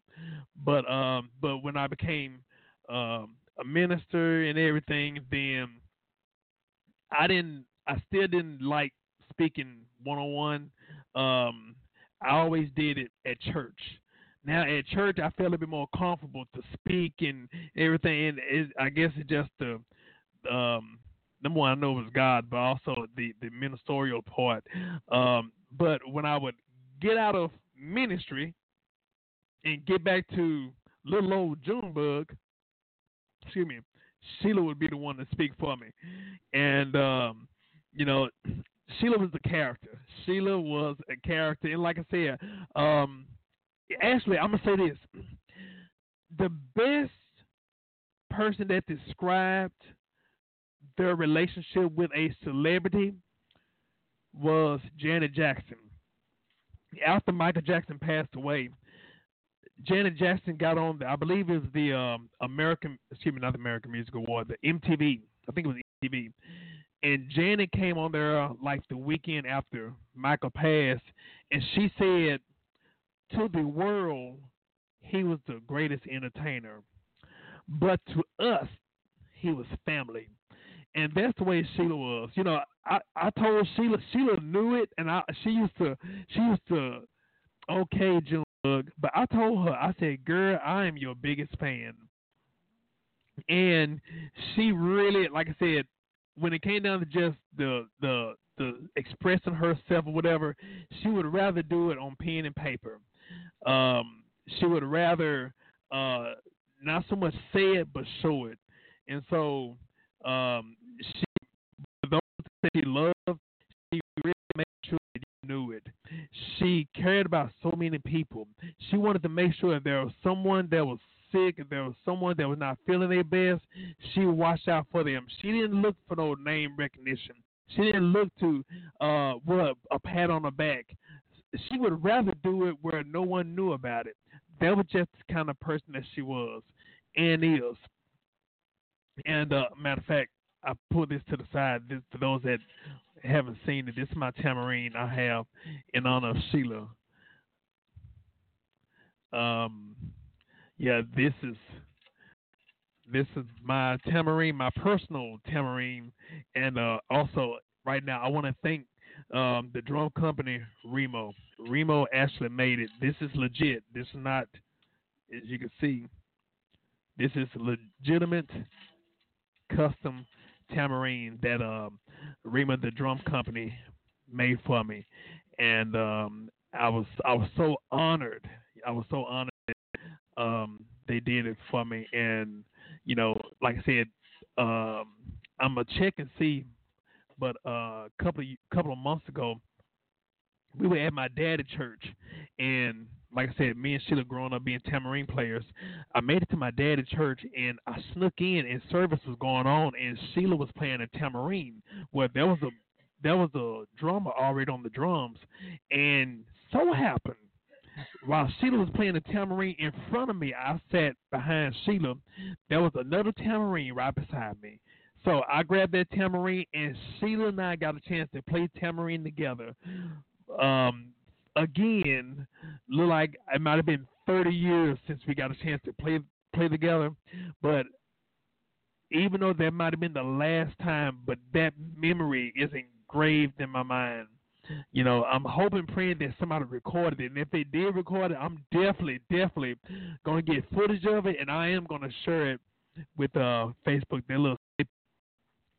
But um, but when I became um, a minister and everything, then I didn't. I still didn't like speaking one on one. Um, I always did it at church. Now at church, I felt a bit more comfortable to speak and everything. And it, I guess it's just the um, number one I know it was God, but also the the ministerial part. Um, but when I would get out of ministry and get back to little old Junebug, excuse me, Sheila would be the one to speak for me, and um, you know, Sheila was the character. Sheila was a character, and like I said, um, actually, I'm gonna say this: the best person that described their relationship with a celebrity was Janet Jackson. After Michael Jackson passed away, Janet Jackson got on the, I believe it was the um, American, excuse me, not the American Music Award, the MTV. I think it was MTV. And Janet came on there like the weekend after Michael passed, and she said to the world, he was the greatest entertainer. But to us, he was family and that's the way Sheila was. You know, I I told Sheila Sheila knew it, and I she used to she used to okay June, but I told her I said, girl, I am your biggest fan, and she really, like I said, when it came down to just the the the expressing herself or whatever, she would rather do it on pen and paper. Um, she would rather uh, not so much say it but show it, and so um, she those that she loved, she really made sure that you knew it. She cared about so many people. She wanted to make sure that there was someone that was sick, if there was someone that was not feeling their best, she watched out for them. She didn't look for no name recognition. She didn't look to uh what a pat on the back. She would rather do it where no one knew about it. That was just the kind of person that she was and is. And uh, matter of fact, I put this to the side this, for those that haven't seen it. This is my tambourine I have in honor of Sheila. Um, yeah, this is this is my tamarine, my personal tamarine, and uh, also right now I want to thank um, the drum company Remo. Remo actually made it. This is legit. This is not, as you can see, this is legitimate custom tamarine that um, Remo the drum company made for me, and um, I was I was so honored. I was so honored um, they did it for me, and you know, like I said, um, I'm gonna check and see. But uh, a couple of, couple of months ago, we were at my dad's church, and like I said, me and Sheila growing up being tambourine players, I made it to my dad at church and I snuck in and service was going on and Sheila was playing a tambourine. Well, there was a there was a drummer already on the drums, and so happened while Sheila was playing the tambourine in front of me, I sat behind Sheila. There was another tambourine right beside me. So I grabbed that tambourine, and Sheila and I got a chance to play tambourine together. Um, again, look like it might have been 30 years since we got a chance to play play together, but even though that might have been the last time, but that memory is engraved in my mind. You know, I'm hoping, praying that somebody recorded it, and if they did record it, I'm definitely, definitely gonna get footage of it, and I am gonna share it with uh Facebook. That little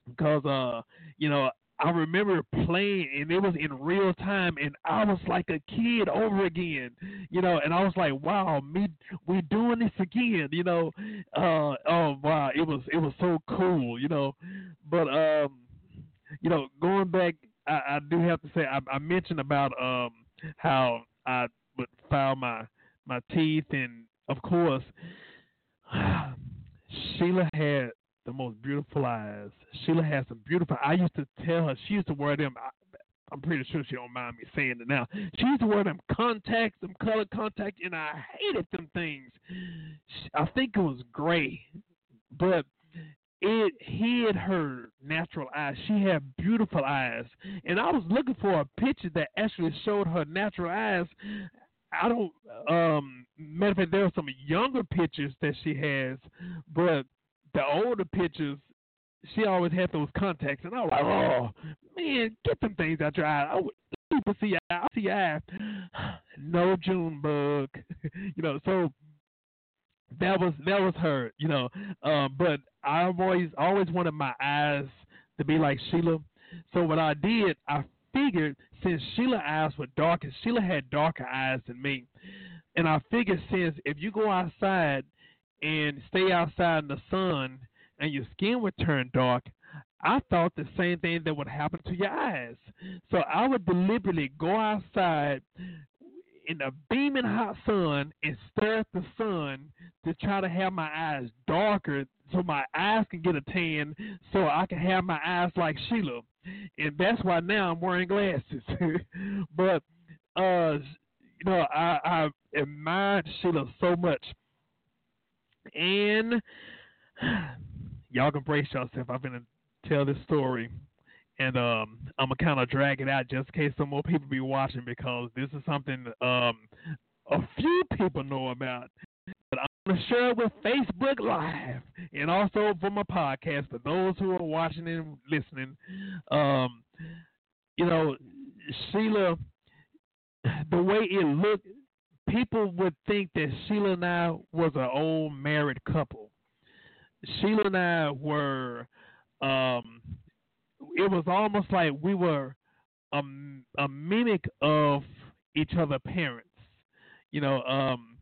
because uh, you know, I remember playing and it was in real time and I was like a kid over again, you know, and I was like, wow, me, we doing this again, you know, uh, oh wow, it was, it was so cool, you know, but, um, you know, going back, I, I do have to say, I, I mentioned about, um, how I would file my, my teeth and of course, [SIGHS] Sheila had the most beautiful eyes. Sheila had some beautiful. I used to tell her she used to wear them. I, I'm pretty sure she don't mind me saying it now. She used to wear them contacts, them color contacts, and I hated them things. I think it was gray, but it hid her natural eyes. She had beautiful eyes, and I was looking for a picture that actually showed her natural eyes. I don't. Um, matter of fact, there are some younger pictures that she has, but the older pictures, she always had those contacts, and I was like, oh man, get them things out your eye. I would people see I see eyes. [SIGHS] No June bug, [LAUGHS] you know. So that was that was her, you know. Um, but I've always always wanted my eyes to be like Sheila. So what I did, I figured since Sheila eyes were darker, Sheila had darker eyes than me, and I figured since if you go outside and stay outside in the sun and your skin would turn dark, I thought the same thing that would happen to your eyes. So I would deliberately go outside in the beaming hot sun and stare at the sun to try to have my eyes darker so my eyes can get a tan so I can have my eyes like Sheila. And that's why now I'm wearing glasses. [LAUGHS] but uh you know, I, I admired Sheila so much. And [SIGHS] y'all can brace yourself. I'm gonna tell this story and um, I'm gonna kind of drag it out just in case some more people be watching because this is something um, a few people know about. But I'm gonna share it with Facebook Live and also for my podcast for those who are watching and listening. Um, you know, Sheila, the way it looked, people would think that Sheila and I was an old married couple. Sheila and I were um, it was almost like we were a, a mimic of each other parents. You know, um,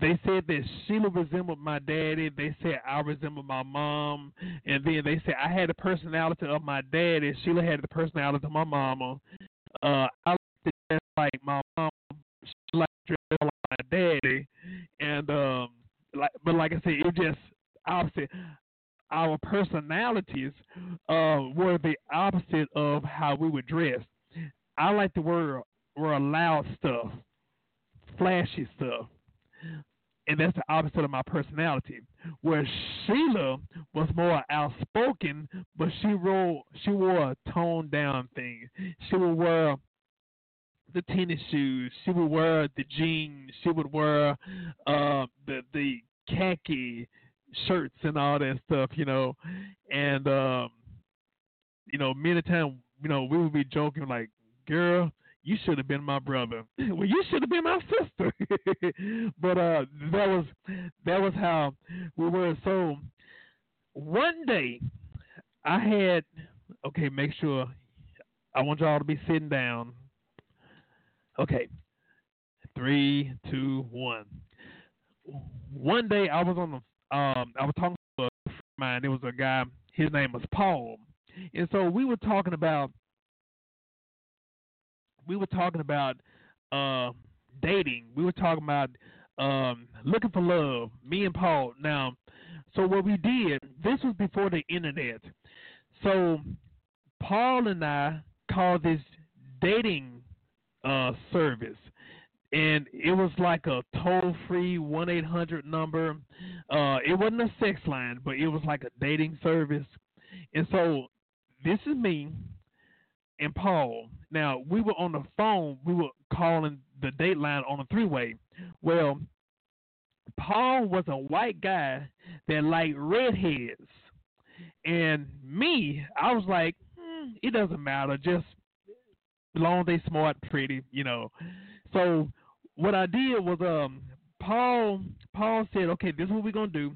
they said that Sheila resembled my daddy. They said I resembled my mom, and then they said I had the personality of my daddy. Sheila had the personality of my mama. Uh, I like to dress like my mom. She liked to dress like my daddy, and um, like, but like I said, it just opposite our personalities uh, were the opposite of how we were dressed. I like to wear wear loud stuff, flashy stuff, and that's the opposite of my personality. Where Sheila was more outspoken, but she wore she wore a toned down thing. She would wear the tennis shoes. She would wear the jeans. She would wear uh, the the khaki shirts and all that stuff, you know. And um, you know, many times, you know, we would be joking like, "Girl, you should have been my brother. [LAUGHS] well, you should have been my sister." [LAUGHS] but uh, that was that was how we were. So one day, I had okay. Make sure I want y'all to be sitting down. Okay, three, two, one. One day I was on the um, I was talking to a friend of mine. There was a guy. His name was Paul, and so we were talking about we were talking about uh, dating. We were talking about um, looking for love. Me and Paul. Now, so what we did. This was before the internet. So Paul and I called this dating uh, service and it was like a toll free one eight hundred number. Uh, it wasn't a sex line, but it was like a dating service. And so this is me and Paul. Now we were on the phone. We were calling the date line on a three way. Well, Paul was a white guy that liked redheads, and me, I was like, hmm, it doesn't matter, just long they smart, pretty, you know. So what I did was um Paul Paul said, okay, this is what we're gonna do.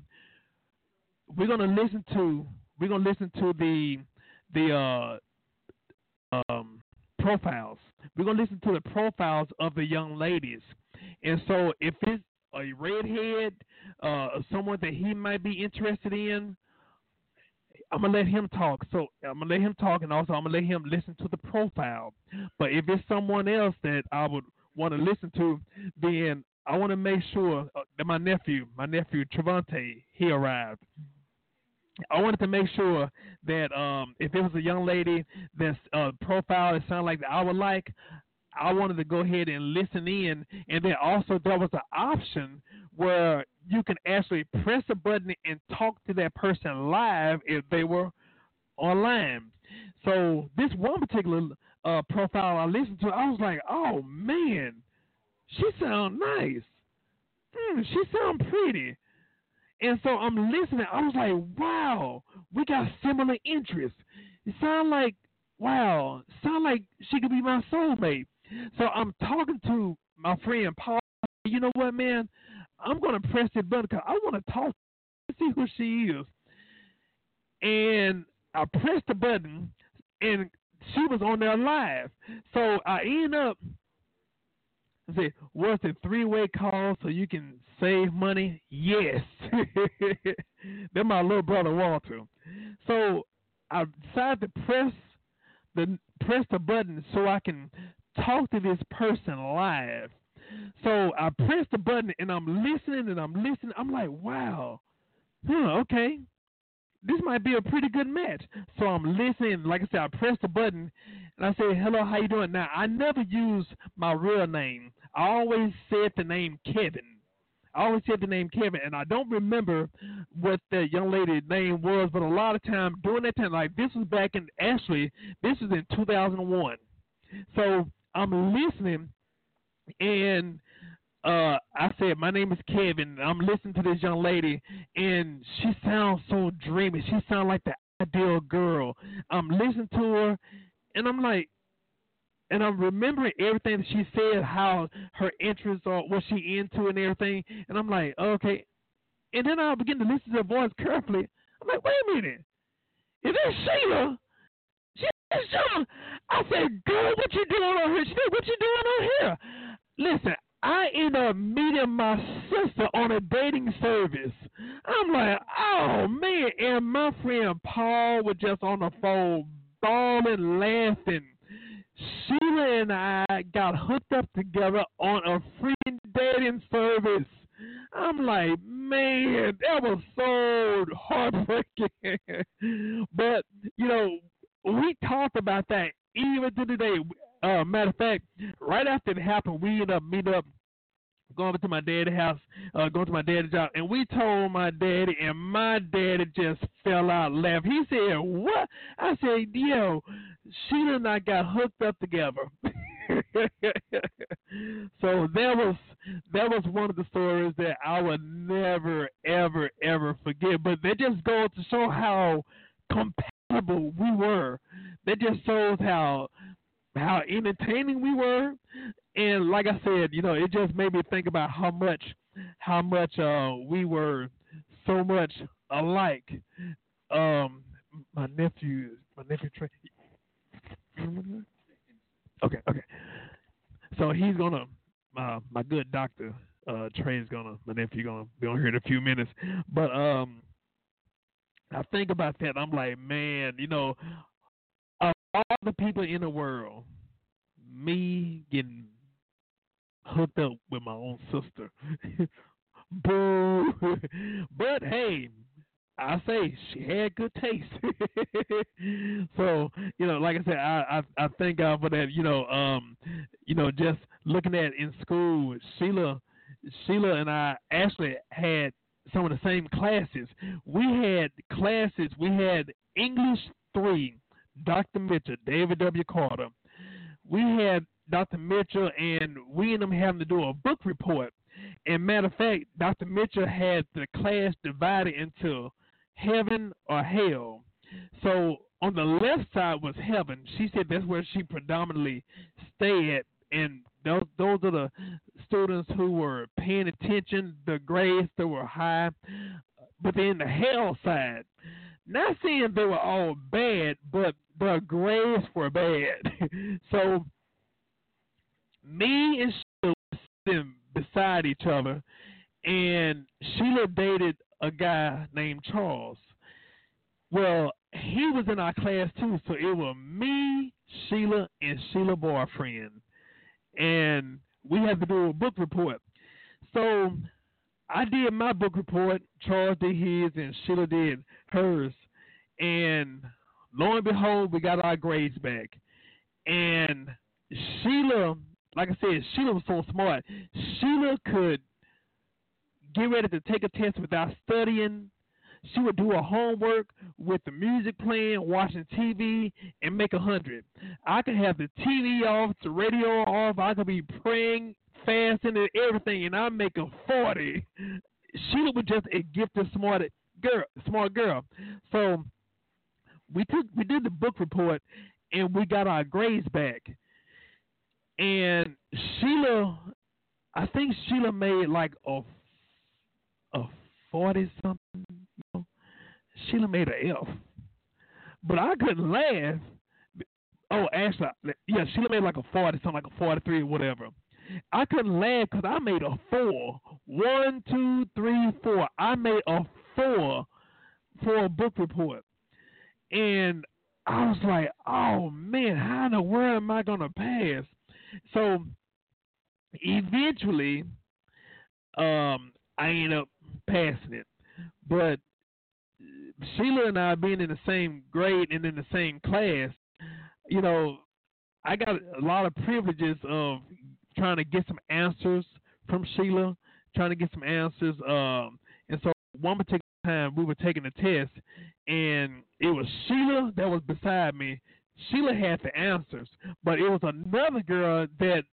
We're gonna listen to we're gonna listen to the the uh um profiles. We're gonna listen to the profiles of the young ladies. And so if it's a redhead, uh someone that he might be interested in, I'm gonna let him talk. So I'm gonna let him talk, and also I'm gonna let him listen to the profile. But if it's someone else that I would want to listen to, then I want to make sure uh, that my nephew, my nephew Trevante, he arrived. I wanted to make sure that um, if it was a young lady that's uh, profile that sounded like that I would like, I wanted to go ahead and listen in. And then also there was an option where you can actually press a button and talk to that person live if they were online. So this one particular uh, profile I listened to, I was like, oh man, she sound nice. Mm, she sound pretty. And so I'm listening. I was like, wow, we got similar interests. It sound like, wow, sound like she could be my soulmate. So I'm talking to my friend Paul. You know what, man? I'm gonna press that button because I want to talk to see who she is. And I pressed the button, and she was on there live. So I end up said, was it three way call so you can save money? Yes. [LAUGHS] then my little brother Walter. So I decided to press the press the button so I can talk to this person live. So I press the button and I'm listening and I'm listening. I'm like, wow, okay, this might be a pretty good match. So I'm listening. Like I said, I press the button and I say, hello, how you doing? Now I never use my real name. I always said the name Kevin. I always said the name Kevin, and I don't remember what the young lady's name was, but a lot of time during that time, like this was back in actually, this is in 2001. So I'm listening, and uh, I said, My name is Kevin. I'm listening to this young lady, and she sounds so dreamy. She sounds like the ideal girl. I'm listening to her, and I'm like, and I'm remembering everything that she said, how her interests are, what she into, and everything. And I'm like, okay. And then I begin to listen to her voice carefully. I'm like, wait a minute, is that Sheila? She's young. I said, girl, what you doing on here? She said, what you doing on here? Listen, I end up meeting my sister on a dating service. I'm like, oh man, and my friend Paul was just on the phone bawling, laughing. Sheila and I got hooked up together on a free dating service. I'm like, man, that was so heartbreaking. [LAUGHS] but, you know, we talked about that even to today. Uh, matter of fact, right after it happened, we ended up meeting up going to my daddy's house, uh, going to my daddy's job, and we told my daddy, and my daddy just fell out laughing. He said, "What?" I said, "Yo, Sheila and I got hooked up together." [LAUGHS] so that was that was one of the stories that I would never, ever, ever forget. But that just goes to show how compatible we were. That just shows how how entertaining we were, and like I said, you know, it just made me think about how much, how much uh, we were so much alike. Um, my nephew, my nephew. Okay, okay. So he's gonna, uh, my good doctor uh, Trey's gonna, my nephew gonna be on here in a few minutes. But um, I think about that. I'm like, man, you know, the people in the world, me getting hooked up with my own sister. [LAUGHS] Boo. [LAUGHS] but hey, I say she had good taste. [LAUGHS] so you know, like I said, I, I I thank God for that. You know, um, you know, just looking at in school, Sheila, Sheila and I actually had some of the same classes. We had classes. We had English three, Dr. Mitchell, David W. Carter. We had Dr. Mitchell and we and them having to do a book report. And matter of fact, Dr. Mitchell had the class divided into heaven or hell. So on the left side was heaven. She said that's where she predominantly stayed, and those those are the students who were paying attention, the grades that were high. But then the hell side, not saying they were all bad, but the grades were bad. [LAUGHS] so me and Sheila sitting beside each other, and Sheila dated a guy named Charles. Well, he was in our class too, so it was me, Sheila, and Sheila boyfriend, and we had to do a book report. So I did my book report. Charles did his, and Sheila did hers. And lo and behold, we got our grades back. And Sheila, like I said, Sheila was so smart. Sheila could get ready to take a test without studying. She would do her homework with the music playing, watching TV, and make a hundred. I could have the TV off, the radio off. I could be praying, fasting, and everything, and I'm making forty. Sheila was just a gifted, smart girl. Smart girl. So we took, we did the book report, and we got our grades back. And Sheila, I think Sheila made like a a forty something. You know, Sheila made an F, but I couldn't laugh. Oh, actually, yeah, Sheila made like a forty something, like a forty three or whatever. I couldn't laugh because I made a four. One, two, three, four. I made a four for a book report, and I was like, "Oh man, how in the world am I gonna pass?" So eventually, um, I ended up passing it. But Sheila and I being in the same grade and in the same class, you know, I got a lot of privileges of trying to get some answers from Sheila, trying to get some answers. Um, and so one particular time we were taking a test, and it was Sheila that was beside me. Sheila had the answers, but it was another girl that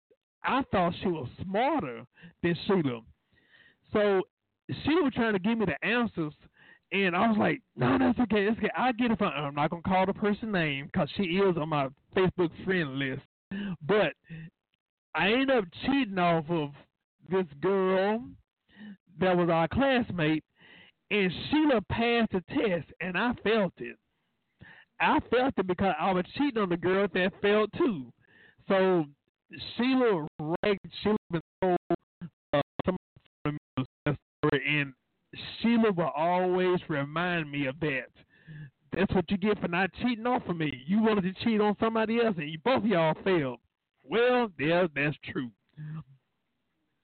I thought she was smarter than Sheila. So Sheila was trying to give me the answers, and I was like, "No, that's okay. That's okay. I get it. From, I'm not gonna call the person name because she is on my Facebook friend list, but I ended up cheating off of this girl that was our classmate, and Sheila passed the test, and I felt it. I felt it because I was cheating on the girl that failed too. So Sheila ranked Sheila been uh, some and Sheila will always remind me of that. That's what you get for not cheating off of me. You wanted to cheat on somebody else, and you both of y'all failed. Well, yeah, that's true.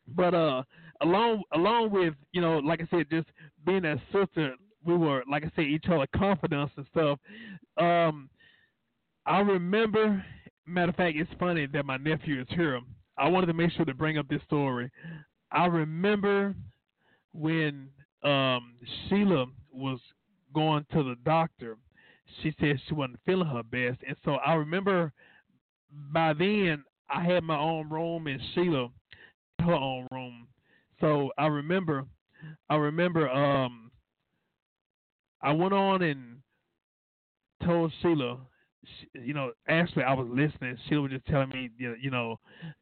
But uh, along along with you know, like I said, just being a sister, we were like I said, each other confidence and stuff. Um, I remember. Matter of fact, it's funny that my nephew is here. I wanted to make sure to bring up this story. I remember when um, Sheila was going to the doctor. She said she wasn't feeling her best, and so I remember by then I had my own room and Sheila her own room. So I remember, I remember, um, I went on and told Sheila, you know, actually I was listening. Sheila was just telling me, you know,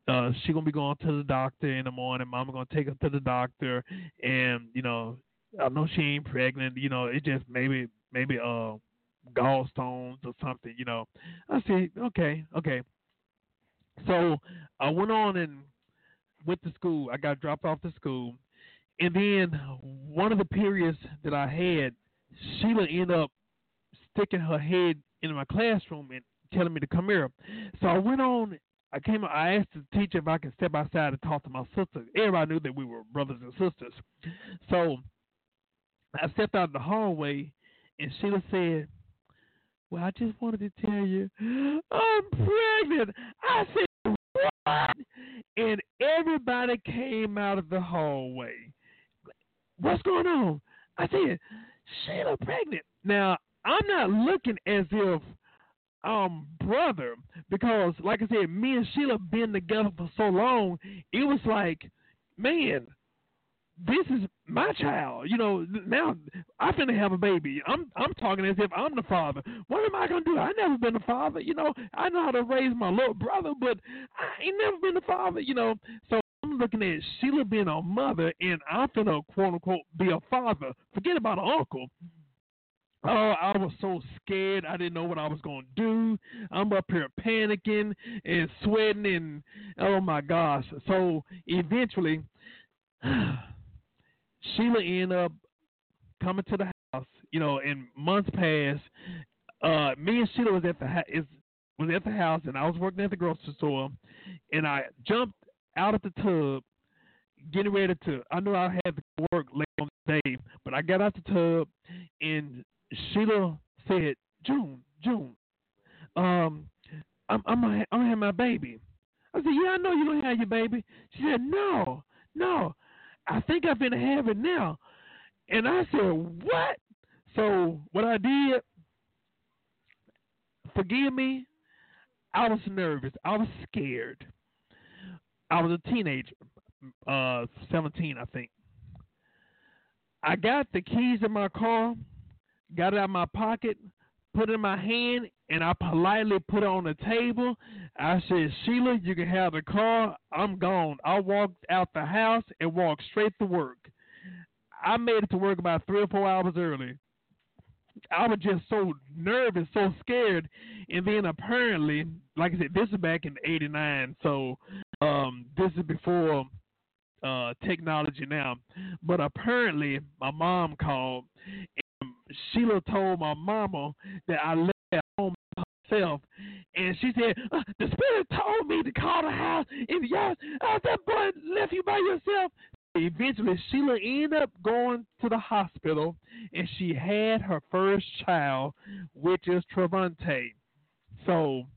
uh, she gonna be going to the doctor in the morning. Mama gonna take her to the doctor, and you know, I know she ain't pregnant. You know, it just maybe maybe uh gallstones or something. You know, I said, okay, okay. So I went on and went to school. I got dropped off to school, and then one of the periods that I had, Sheila ended up sticking her head in my classroom and telling me to come here. So I went on. I came. I asked the teacher if I could step outside and talk to my sister. Everybody knew that we were brothers and sisters. So I stepped out in the hallway, and Sheila said, "Well, I just wanted to tell you, I'm pregnant." I said, "What?" And everybody came out of the hallway. What's going on? I said, "Sheila pregnant." Now I'm not looking as if um brother because like I said, me and Sheila been together for so long, it was like, man, this is my child. You know, now I'm finna have a baby. I'm I'm talking as if I'm the father. What am I gonna do? I never been a father. You know, I know how to raise my little brother, but I ain't never been a father. You know, so I'm looking at Sheila being a mother, and I'm finna quote unquote be a father. Forget about an uncle. Oh, I was so scared. I didn't know what I was going to do. I'm up here panicking and sweating, and oh my gosh. So eventually, [SIGHS] Sheila ended up coming to the house. You know, and months past, uh, me and Sheila was at the is was at the house, and I was working at the grocery store, and I jumped out of the tub, getting ready to. I know I had to work late on the day, but I got out the tub, and Sheila said, "June, June, um, I'm I'm gonna, I'm gonna have my baby." I said, "Yeah, I know you're gonna have your baby." She said, "No, no, I think gonna have it now." And I said, "What?" So what I did, forgive me, I was nervous. I was scared. I was a teenager, uh, 17, I think. I got the keys in my car, got it out of my pocket, put in my hand, and I politely put it on the table. I said, Sheila, you can have the car. I'm gone. I walked out the house and walked straight to work. I made it to work about three or four hours early. I was just so nervous, so scared, and then apparently, like I said, this is back in '89, so um, this is before uh, technology now. But apparently, my mom called, Sheila told my mama that I left home myself, and she said, uh, "The spirit told me to call the house, If y'all, uh, that boy left you by yourself." Eventually, Sheila ended up going to the hospital, and she had her first child, which is Travante. So,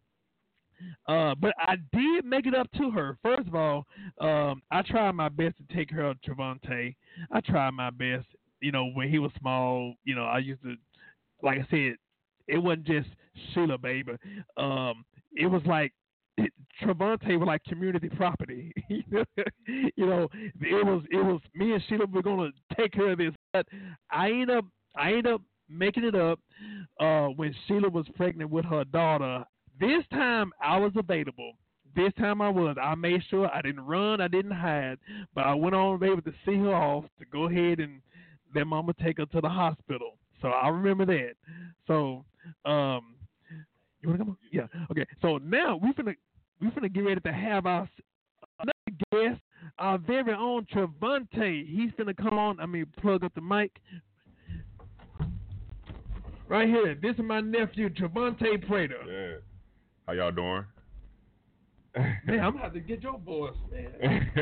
uh, but I did make it up to her. First of all, um, I tried my best to take care of Travante. I tried my best. You know, when he was small, you know, I used to, like I said, it wasn't just Sheila, baby. Um, it was like [CLEARS THROAT] Travante was like community property. [LAUGHS] you know, it was it was me and Sheila were gonna take care of this, but I ended up I ended up making it up uh, when Sheila was pregnant with her daughter. This time I was available. This time I was. I made sure I didn't run, I didn't hide, but I went on able to see her off to go ahead and let Mama take her to the hospital. So I remember that. So um, you wanna come on? Yeah. Okay. So now we're gonna we're gonna get ready to have our another guest, our very own Travante. He's gonna come on. I mean, plug up the mic. Right here. This is my nephew, Travante Prater. Yeah. How y'all doing? Man, I'm gonna have to get your voice, man. [LAUGHS]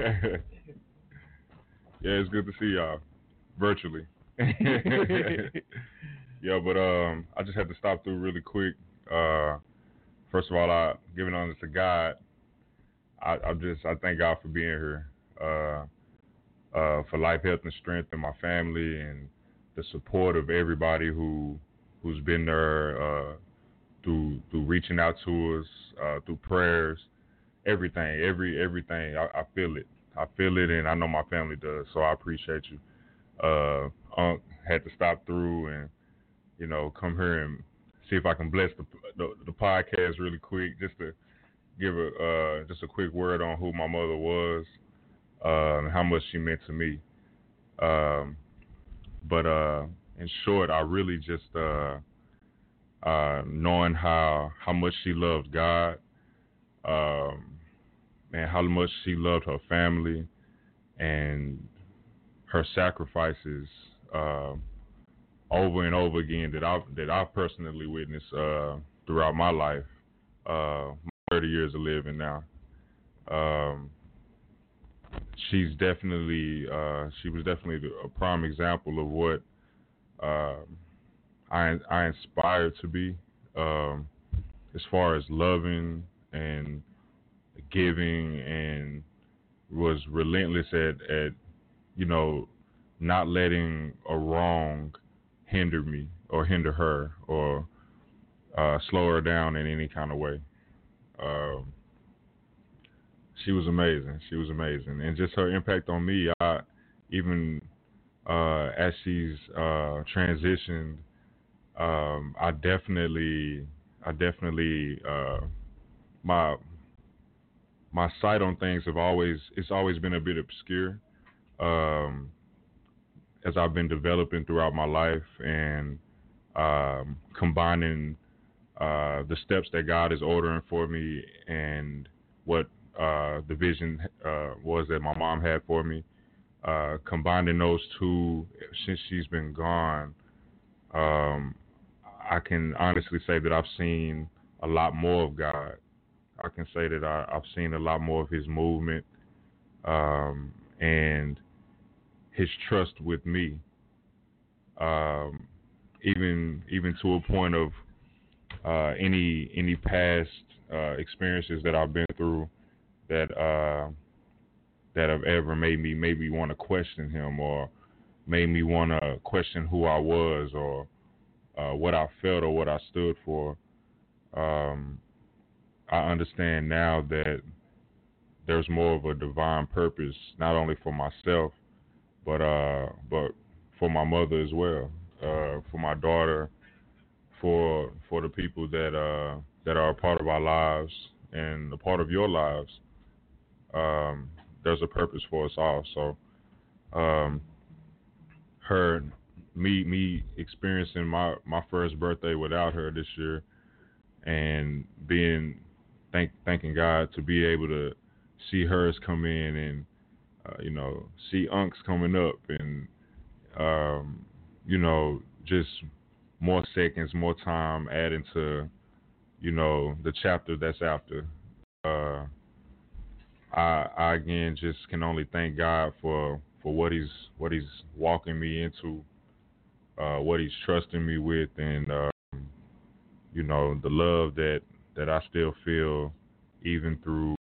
yeah, it's good to see y'all virtually. [LAUGHS] yeah, but um, I just had to stop through really quick. Uh, first of all, I giving honor to God. I, I just I thank God for being here, uh, uh, for life, health, and strength, and my family, and the support of everybody who who's been there uh, through through reaching out to us, uh, through prayers, everything, every everything. I, I, feel it. I feel it, and I know my family does. So I appreciate you. Uh, Unc had to stop through and you know come here and see if I can bless the the, the podcast really quick, just to give a uh, just a quick word on who my mother was uh, and how much she meant to me. Um, but uh, in short, I really just uh, uh, knowing how how much she loved God, um, and how much she loved her family, and her sacrifices uh, over and over again that I that I personally witnessed uh, throughout my life, uh, 30 years of living now. Um, she's definitely uh, she was definitely a prime example of what uh, I I inspired to be um, as far as loving and giving and was relentless at at you know not letting a wrong hinder me or hinder her or uh, slow her down in any kind of way. Um, she was amazing. She was amazing, and just her impact on me. I even uh, as she's uh, transitioned, um, I definitely, I definitely, uh, my my sight on things have always it's always been a bit obscure. Um, as I've been developing throughout my life and um, combining uh, the steps that God is ordering for me and what uh, the vision uh, was that my mom had for me, uh, combining those two since she's been gone, um, I can honestly say that I've seen a lot more of God. I can say that I, have seen a lot more of His movement, um, and his trust with me. Um, even even to a point of uh, any any past uh, experiences that I've been through that uh, that have ever made me maybe want to question him or made me want to question who I was or uh, what I felt or what I stood for. Um, I understand now that there's more of a divine purpose, not only for myself, but uh, but for my mother as well, uh, for my daughter, for for the people that uh, that are a part of our lives and a part of your lives. Um, there's a purpose for us all. So, um, her, me, me experiencing my my first birthday without her this year, and being thank thanking God to be able to see hers come in and uh, you know see unks coming up and um, you know just more seconds, more time adding to you know the chapter that's after. Uh, I, I again just can only thank God for for what he's what he's walking me into, uh, what he's trusting me with, and um, you know the love that that I still feel even through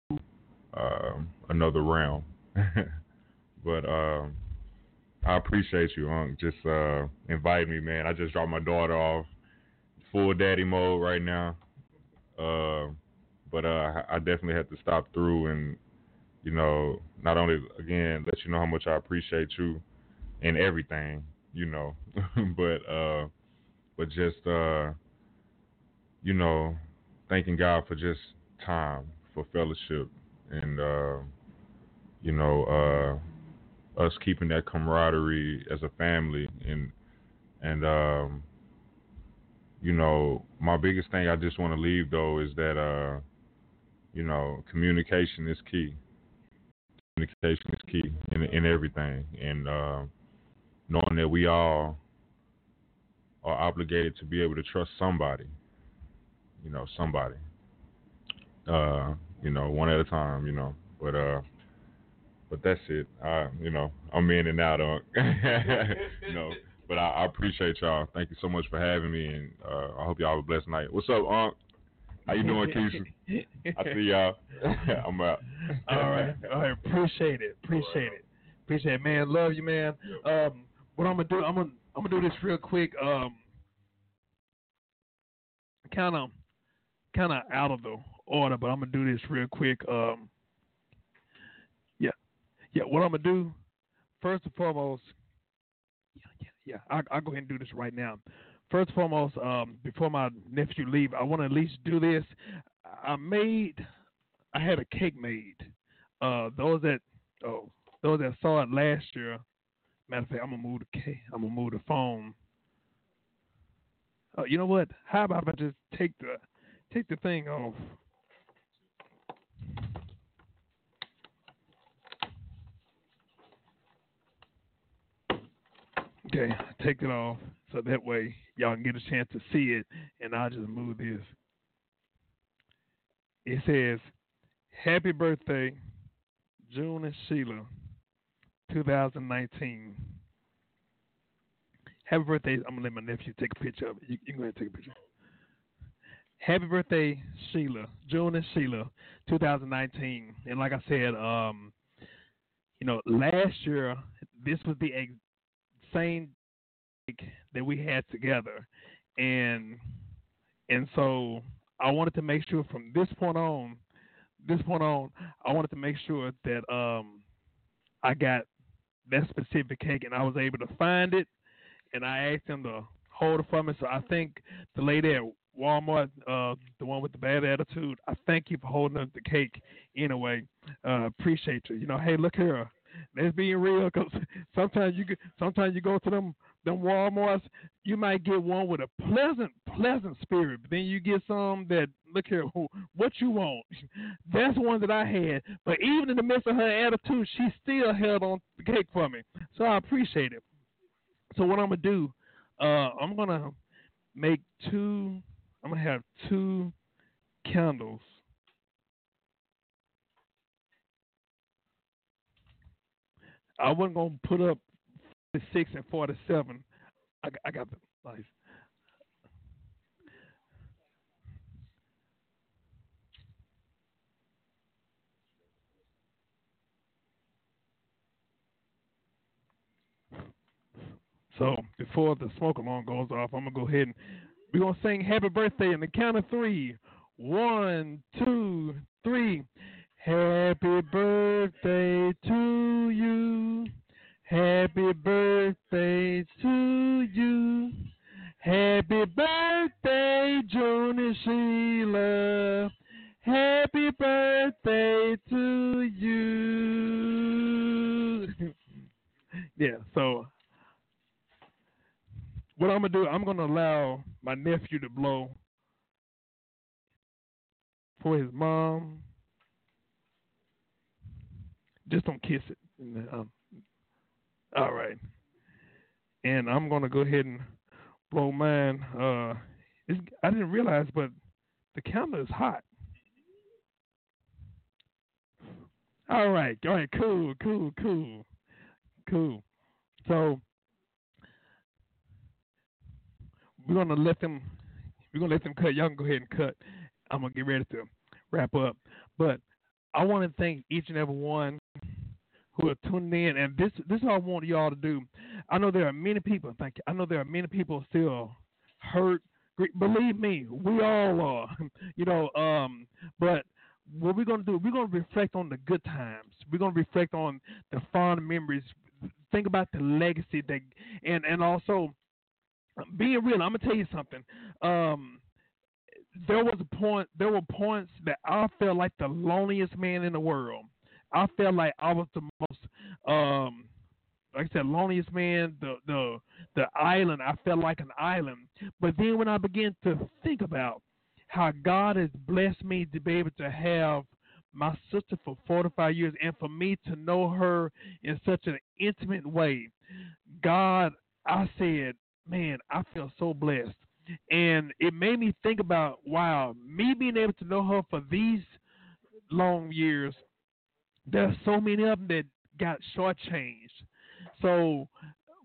um, another realm. [LAUGHS] but um, I appreciate you, Unc. Just uh, invite me, man. I just dropped my daughter off full daddy mode right now. Uh, but uh, I definitely had to stop through and, you know, not only again let you know how much I appreciate you and everything, you know, [LAUGHS] but uh, but just uh, you know, thanking God for just time, for fellowship, and uh, you know, uh, us keeping that camaraderie as a family, and and um, you know, my biggest thing I just want to leave though is that uh, you know, communication is key. Communication is key in in everything, and uh, knowing that we all are obligated to be able to trust somebody. You know, somebody. Uh, you know, one at a time. You know, but uh, but that's it. I, you know, I'm in and out on. [LAUGHS] you know, but I, I, appreciate y'all. Thank you so much for having me, and uh, I hope y'all have a blessed night. What's up, Unc? How you doing, Keisha? I see y'all. [LAUGHS] I'm out. [LAUGHS] All right. All right. Appreciate it. Appreciate it. Appreciate it, man. Love you, man. Um, what I'm gonna do? I'm gonna I'm gonna do this real quick. Um, kind of kind of out of the order, but I'm gonna do this real quick. Um, yeah. What I'm gonna do first and foremost. Yeah, yeah, yeah. I, I'll go ahead and do this right now first and foremost, um, before my nephew leave, I want to at least do this. I made, I had a cake made. Uh, those that, oh, those that saw it last year. Matter of fact, I'm gonna move the cake. I'm gonna move the phone. Uh, you know what? How about if I just take the, take the thing off? Okay, take it off so that way y'all can get a chance to see it, and I'll just move this. It says, "Happy birthday, June and Sheila, 2019." Happy birthday! I'm gonna let my nephew take a picture of it. You, you can go ahead and take a picture. Happy birthday, Sheila, June and Sheila, 2019. And like I said, um, you know, last year this was the same cake that we had together, and and so I wanted to make sure from this point on, this point on, I wanted to make sure that um I got that specific cake, and I was able to find it, and I asked him to hold it for me. So I think the lady at Walmart, uh, the one with the bad attitude, I thank you for holding up the cake anyway. Uh, appreciate you. You know, hey, look here. Let's be real, cause [LAUGHS] sometimes you sometimes you go to them them Walmarts, you might get one with a pleasant, pleasant spirit, but then you get some that look here, what you want. [LAUGHS] That's one that I had. But even in the midst of her attitude, she still held on the cake for me. So I appreciate it. So what I'm gonna do, uh, I'm gonna make two. I'm gonna have two candles. I wasn't gonna put up 46 and 47. I, I got the nice. So before the smoke alarm goes off, I'm gonna go ahead and we're gonna sing happy birthday in the count of three. One, two, three. Happy birthday to you. Happy birthday to you. Happy birthday, Joan and Sheila. Happy birthday to you. [LAUGHS] yeah, so what I'm gonna do, I'm gonna allow my nephew to blow for his mom. Just don't kiss it. Um, all right. And I'm gonna go ahead and blow mine. Uh, I didn't realize, but the camera is hot. All right, all right, cool, cool, cool, cool. So we're gonna let them. We're gonna let them cut. Y'all can go ahead and cut. I'm gonna get ready to wrap up. But I want to thank each and every one who are tuning in, and this this is what I want y'all to do. I know there are many people. Thank you. I know there are many people still hurt. Believe me, we all are. [LAUGHS] You know, um, but what we're gonna do, we're gonna reflect on the good times. We're gonna reflect on the fond memories. Think about the legacy that, and and also being real. I'm gonna tell you something. Um, there was a point. There were points that I felt like the loneliest man in the world. I felt like I was the most, um, like I said, loneliest man. The the the island. I felt like an island. But then when I began to think about how God has blessed me to be able to have my sister for 45 years and for me to know her in such an intimate way, God, I said, man, I feel so blessed. And it made me think about, wow, me being able to know her for these long years, there's so many of them that got shortchanged. So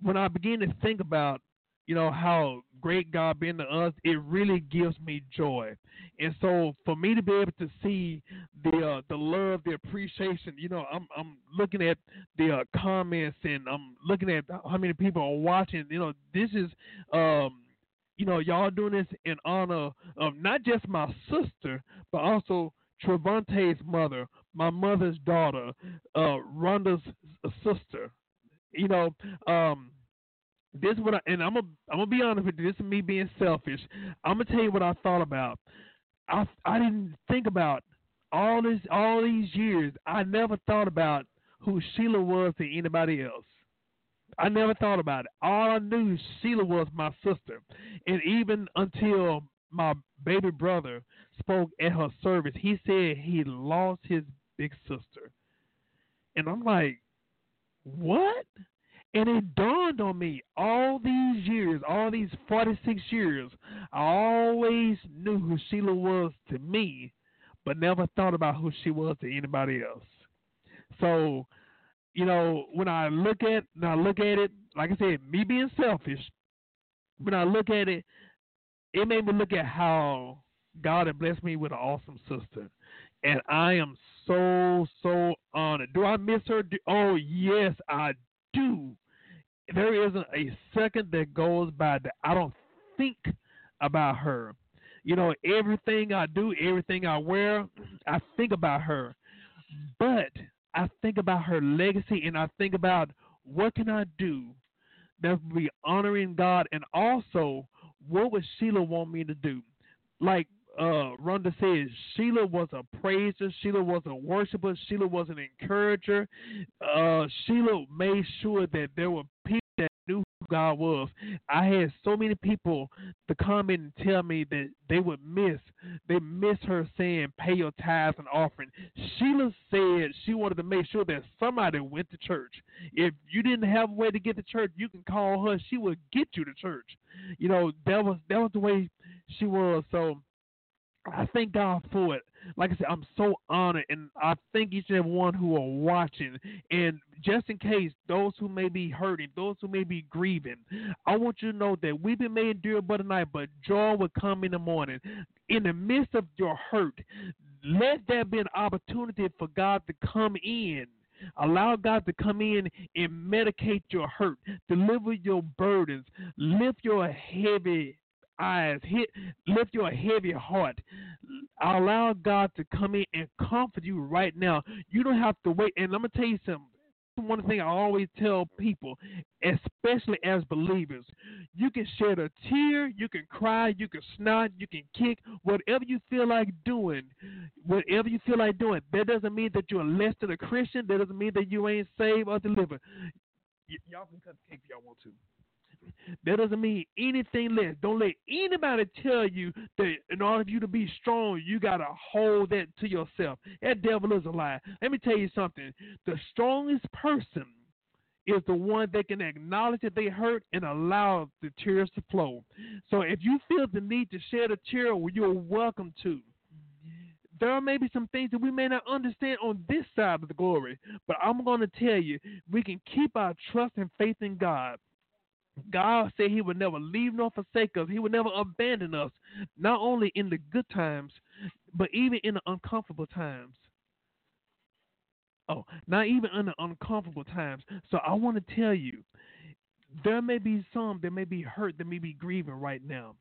when I begin to think about, you know, how great God been to us, it really gives me joy. And so for me to be able to see the uh, the love, the appreciation, you know, I'm I'm looking at the uh, comments and I'm looking at how many people are watching. You know, this is um you know, y'all doing this in honor of not just my sister, but also Travante's mother, my mother's daughter, uh, Rhonda's sister. You know, um, this is what I and I'm gonna I'm gonna be honest with you. This is me being selfish. I'm gonna tell you what I thought about. I I didn't think about all this all these years. I never thought about who Sheila was to anybody else. I never thought about it. All I knew Sheila was my sister, and even until my baby brother spoke at her service, he said he lost his big sister, and I'm like, what? And it dawned on me all these years, all these 46 years, I always knew who Sheila was to me, but never thought about who she was to anybody else. So, you know, when I look at when I look at it, like I said, me being selfish, when I look at it, it made me look at how God had blessed me with an awesome sister. And I am so, so honored. Do I miss her? Oh, yes, I do there isn't a second that goes by that I don't think about her. You know, everything I do, everything I wear, I think about her. But I think about her legacy and I think about what can I do that will be honoring God and also what would Sheila want me to do? Like uh, Rhonda says, Sheila was a praiser, Sheila was a worshiper, Sheila was an encourager. Uh, Sheila made sure that there were people that knew who God was. I had so many people to come in and tell me that they would miss, they miss her saying, pay your tithes and offering. Sheila said she wanted to make sure that somebody went to church. If you didn't have a way to get to church, you can call her. She would get you to church. You know, that was that was the way she was. So I thank God for it. Like I said, I'm so honored, and I thank each and every one who are watching. And just in case those who may be hurting, those who may be grieving, I want you to know that we've been made durable night, but joy will come in the morning. In the midst of your hurt, let there be an opportunity for God to come in. Allow God to come in and medicate your hurt, deliver your burdens, lift your heavy eyes, hit, lift your heavy heart. Allow God to come in and comfort you right now. You don't have to wait. And I'm gonna tell you something. One thing I always tell people, especially as believers, you can shed a tear, you can cry, you can snot, you can kick, whatever you feel like doing, whatever you feel like doing. That doesn't mean that you're less than a Christian. That doesn't mean that you ain't saved or delivered. Y- y'all can cut the cake if y'all want to. That doesn't mean anything less. Don't let anybody tell you that in order for you to be strong, you gotta hold that to yourself. That devil is a lie. Let me tell you something. The strongest person is the one that can acknowledge that they hurt and allow the tears to flow. So if you feel the need to shed a tear, well, you're welcome to. There may be some things that we may not understand on this side of the glory, but I'm going to tell you, we can keep our trust and faith in God. God said He would never leave nor forsake us. He would never abandon us, not only in the good times, but even in the uncomfortable times. Oh, not even in the uncomfortable times. So I want to tell you, there may be some that may be hurt, that may be grieving right now.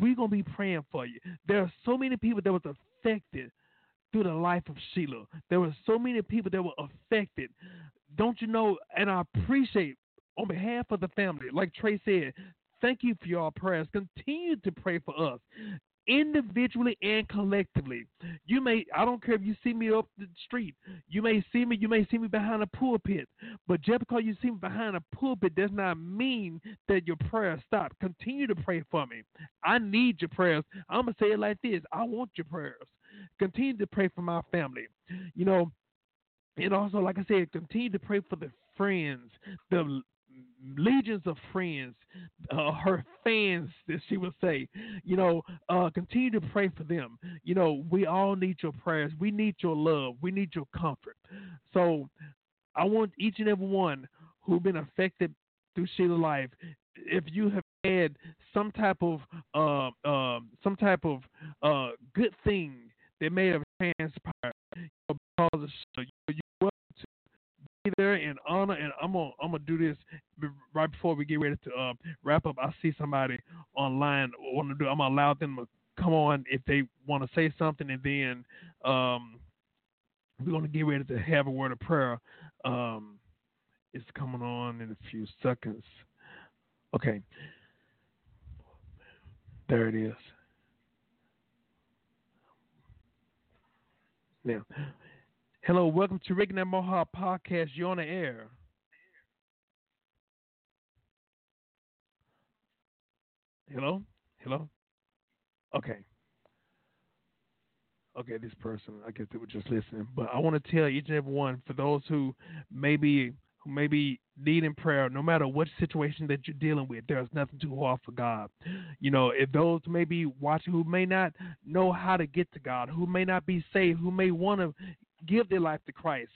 We're gonna be praying for you. There are so many people that was affected through the life of Sheila. There were so many people that were affected. Don't you know? And I appreciate on behalf of the family, like Trey said, thank you for your prayers. Continue to pray for us individually and collectively. You may I don't care if you see me up the street. You may see me, you may see me behind a pulpit. But just because you see me behind a pulpit does not mean that your prayers stop. Continue to pray for me. I need your prayers. I'm gonna say it like this. I want your prayers. Continue to pray for my family. You know, and also like I said, continue to pray for the friends, the legions of friends, uh, her fans, that she would say. You know, uh, continue to pray for them. You know, we all need your prayers. We need your love. We need your comfort. So I want each and every one who've been affected through Sheila's life, if you have had some type of uh, uh, some type of uh, good thing that may have transpired you know, because of Sheila, you, be there in honor. And I'm gonna I'm gonna do this right before we get ready to uh, wrap up. I see somebody online want to do. I'm gonna allow them to come on if they want to say something, and then um, we're gonna get ready to have a word of prayer. Um, it's coming on in a few seconds. Okay. There it is. Now, hello, welcome to Reconnect My Heart Podcast. You're on the air. Hello? Hello? Okay. Okay, this person, I guess they were just listening. But I want to tell each and every one, for those who maybe who may be needing prayer, no matter what situation that you're dealing with, there's nothing too hard for God. You know, if those may be watching who may not know how to get to God, who may not be saved, who may want to give their life to Christ.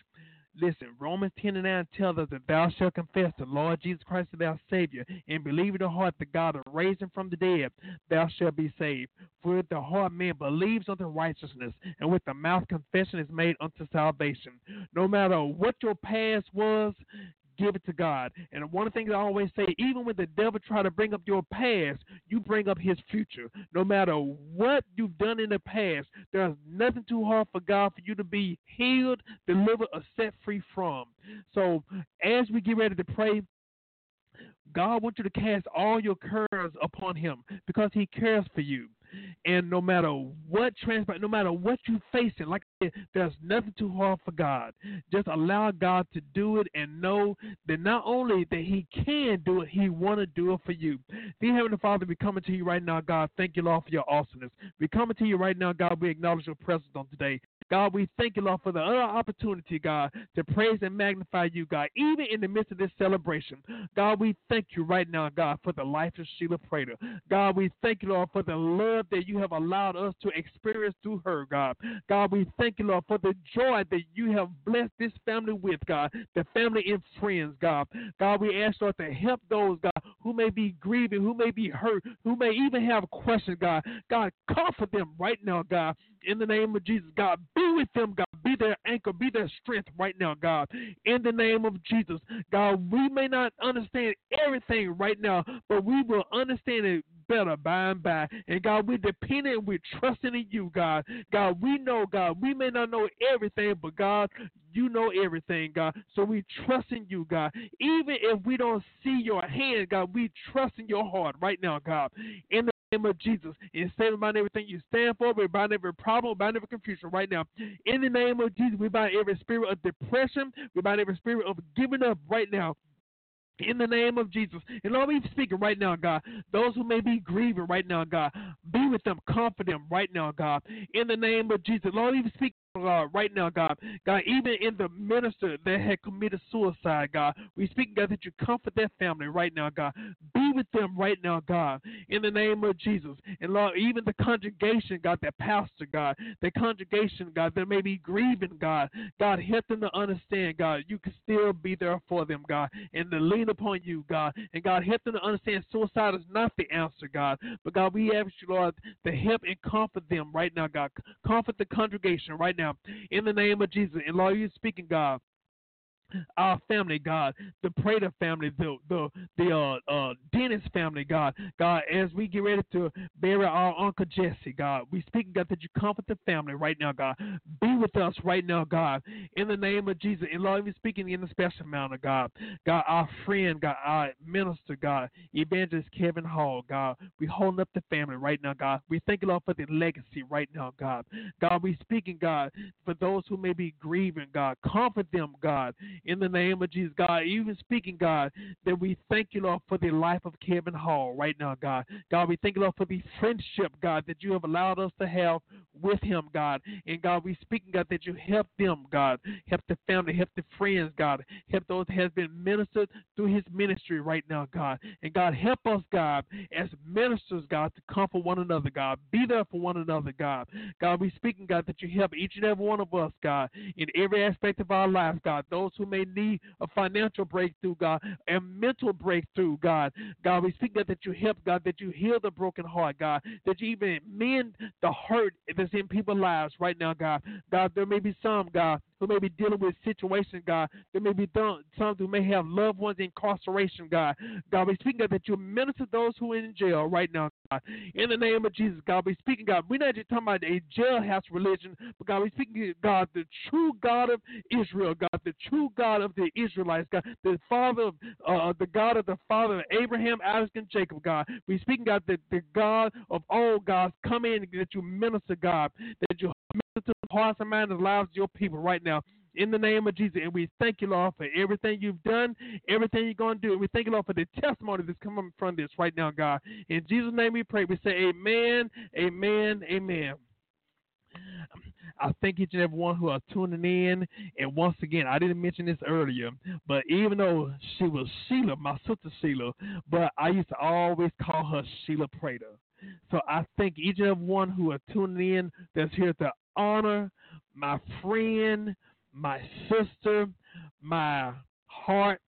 Listen, Romans 10 and 9 tells us that thou shalt confess the Lord Jesus Christ as thy Savior and believe in the heart that God has raised him from the dead, thou shalt be saved. For with the heart man believes unto righteousness, and with the mouth confession is made unto salvation. No matter what your past was, give it to God. And one of the things I always say, even when the devil try to bring up your past, you bring up his future. No matter what you've done in the past, there's nothing too hard for God for you to be healed, delivered, or set free from. So as we get ready to pray, God wants you to cast all your cares upon him because he cares for you. And no matter what transpires, no matter what you're facing, like there's nothing too hard for God. Just allow God to do it and know that not only that He can do it, He want to do it for you. Dear Heavenly Father, we coming to you right now, God. Thank you, Lord, for your awesomeness. We coming to you right now, God. We acknowledge your presence on today. God, we thank you, Lord, for the other opportunity, God, to praise and magnify you, God, even in the midst of this celebration. God, we thank you right now, God, for the life of Sheila Prater. God, we thank you, Lord, for the love that you have allowed us to experience through her, God. God, we thank you, Lord, for the joy that you have blessed this family with, God, the family and friends, God. God, we ask, Lord, to help those, God, who may be grieving, who may be hurt, who may even have questions, God. God, comfort them right now, God. In the name of Jesus, God, be with them, God. Be their anchor, be their strength right now, God. In the name of Jesus, God, we may not understand everything right now, but we will understand it better by and by. And God, we're dependent, we're trusting in you, God. God, we know, God, we may not know everything, but God, you know everything, God. So we trust in you, God. Even if we don't see your hand, God, we trust in your heart right now, God. In the name of Jesus. And stand about everything you stand for. We bind every problem, bind every confusion right now. In the name of Jesus, we bind every spirit of depression. We bind every spirit of giving up right now in the name of Jesus. And Lord, we speaking right now, God. Those who may be grieving right now, God, be with them, comfort them right now, God. In the name of Jesus. Lord, we speak. God, right now, God, God, even in the minister that had committed suicide, God, we speak, God, that you comfort their family right now, God. Be with them right now, God, in the name of Jesus. And Lord, even the congregation, God, that pastor, God, the congregation, God, that may be grieving, God, God, help them to understand, God, you can still be there for them, God, and to lean upon you, God. And God, help them to understand suicide is not the answer, God. But God, we ask you, Lord, to help and comfort them right now, God. Comfort the congregation right now in the name of Jesus. And Lord, you're speaking, God our family, God, the Prater family, the the the uh, uh, Dennis family, God, God, as we get ready to bury our Uncle Jesse, God, we speak, God, that you comfort the family right now, God. Be with us right now, God, in the name of Jesus. And Lord, we speaking in a special manner, God. God, our friend, God, our minister, God, Evangelist Kevin Hall, God, we holding up the family right now, God. We thank you, Lord, for the legacy right now, God. God, we speaking, God, for those who may be grieving, God, comfort them, God in the name of Jesus, God. Even speaking, God, that we thank you, Lord, for the life of Kevin Hall right now, God. God, we thank you, Lord, for the friendship, God, that you have allowed us to have with him, God. And God, we speaking, God, that you help them, God. Help the family, help the friends, God. Help those that has been ministered through his ministry right now, God. And God, help us, God, as ministers, God, to comfort one another, God. Be there for one another, God. God, we speaking, God, that you help each and every one of us, God, in every aspect of our lives, God. Those who may need a financial breakthrough, God, a mental breakthrough, God. God, we speak, God, that you help, God, that you heal the broken heart, God, that you even mend the hurt in people's lives right now, God. God, there may be some, God, who may be dealing with situations, God. There may be some who may have loved ones in incarceration, God. God, we speaking God, that you minister those who are in jail right now, God. In the name of Jesus, God, we speaking God. We're not just talking about a jailhouse religion, but God, we speaking God, the true God of Israel, God, the true God of the Israelites, God, the Father of uh, the God of the Father of Abraham, Isaac, and Jacob, God. We speaking God, the, the God of all gods, come in that you minister, God, that you minister to the hearts and minds and lives of your people right now in the name of Jesus. And we thank you, Lord, for everything you've done, everything you're going to do. And we thank you, Lord, for the testimony that's coming from this right now, God. In Jesus' name we pray. We say, Amen, Amen, Amen. I thank each and every one who are tuning in. And once again, I didn't mention this earlier, but even though she was Sheila, my sister Sheila, but I used to always call her Sheila Prater. So I thank each and one who are tuning in that's here to honor my friend, my sister, my heart,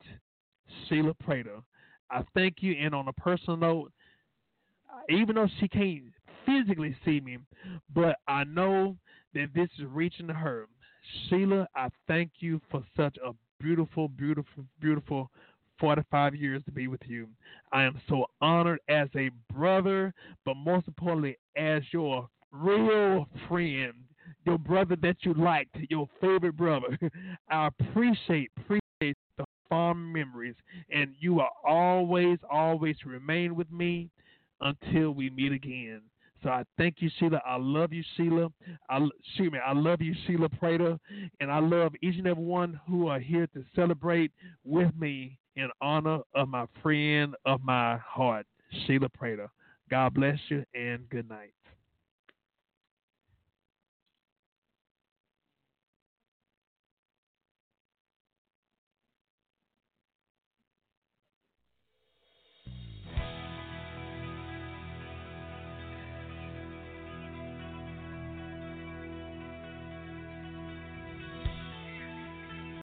Sheila Prater. I thank you. And on a personal note, even though she can't physically see me, but I know that this is reaching her. Sheila, I thank you for such a beautiful, beautiful, beautiful 45 years to be with you. I am so honored as a brother, but most importantly, as your real friend, your brother that you liked, your favorite brother. [LAUGHS] I appreciate, appreciate the fond memories, and you will always, always remain with me until we meet again. So I thank you, Sheila. I love you, Sheila. I shoot me. I love you, Sheila Prater, and I love each and every one who are here to celebrate with me in honor of my friend of my heart, Sheila Prater. God bless you and good night.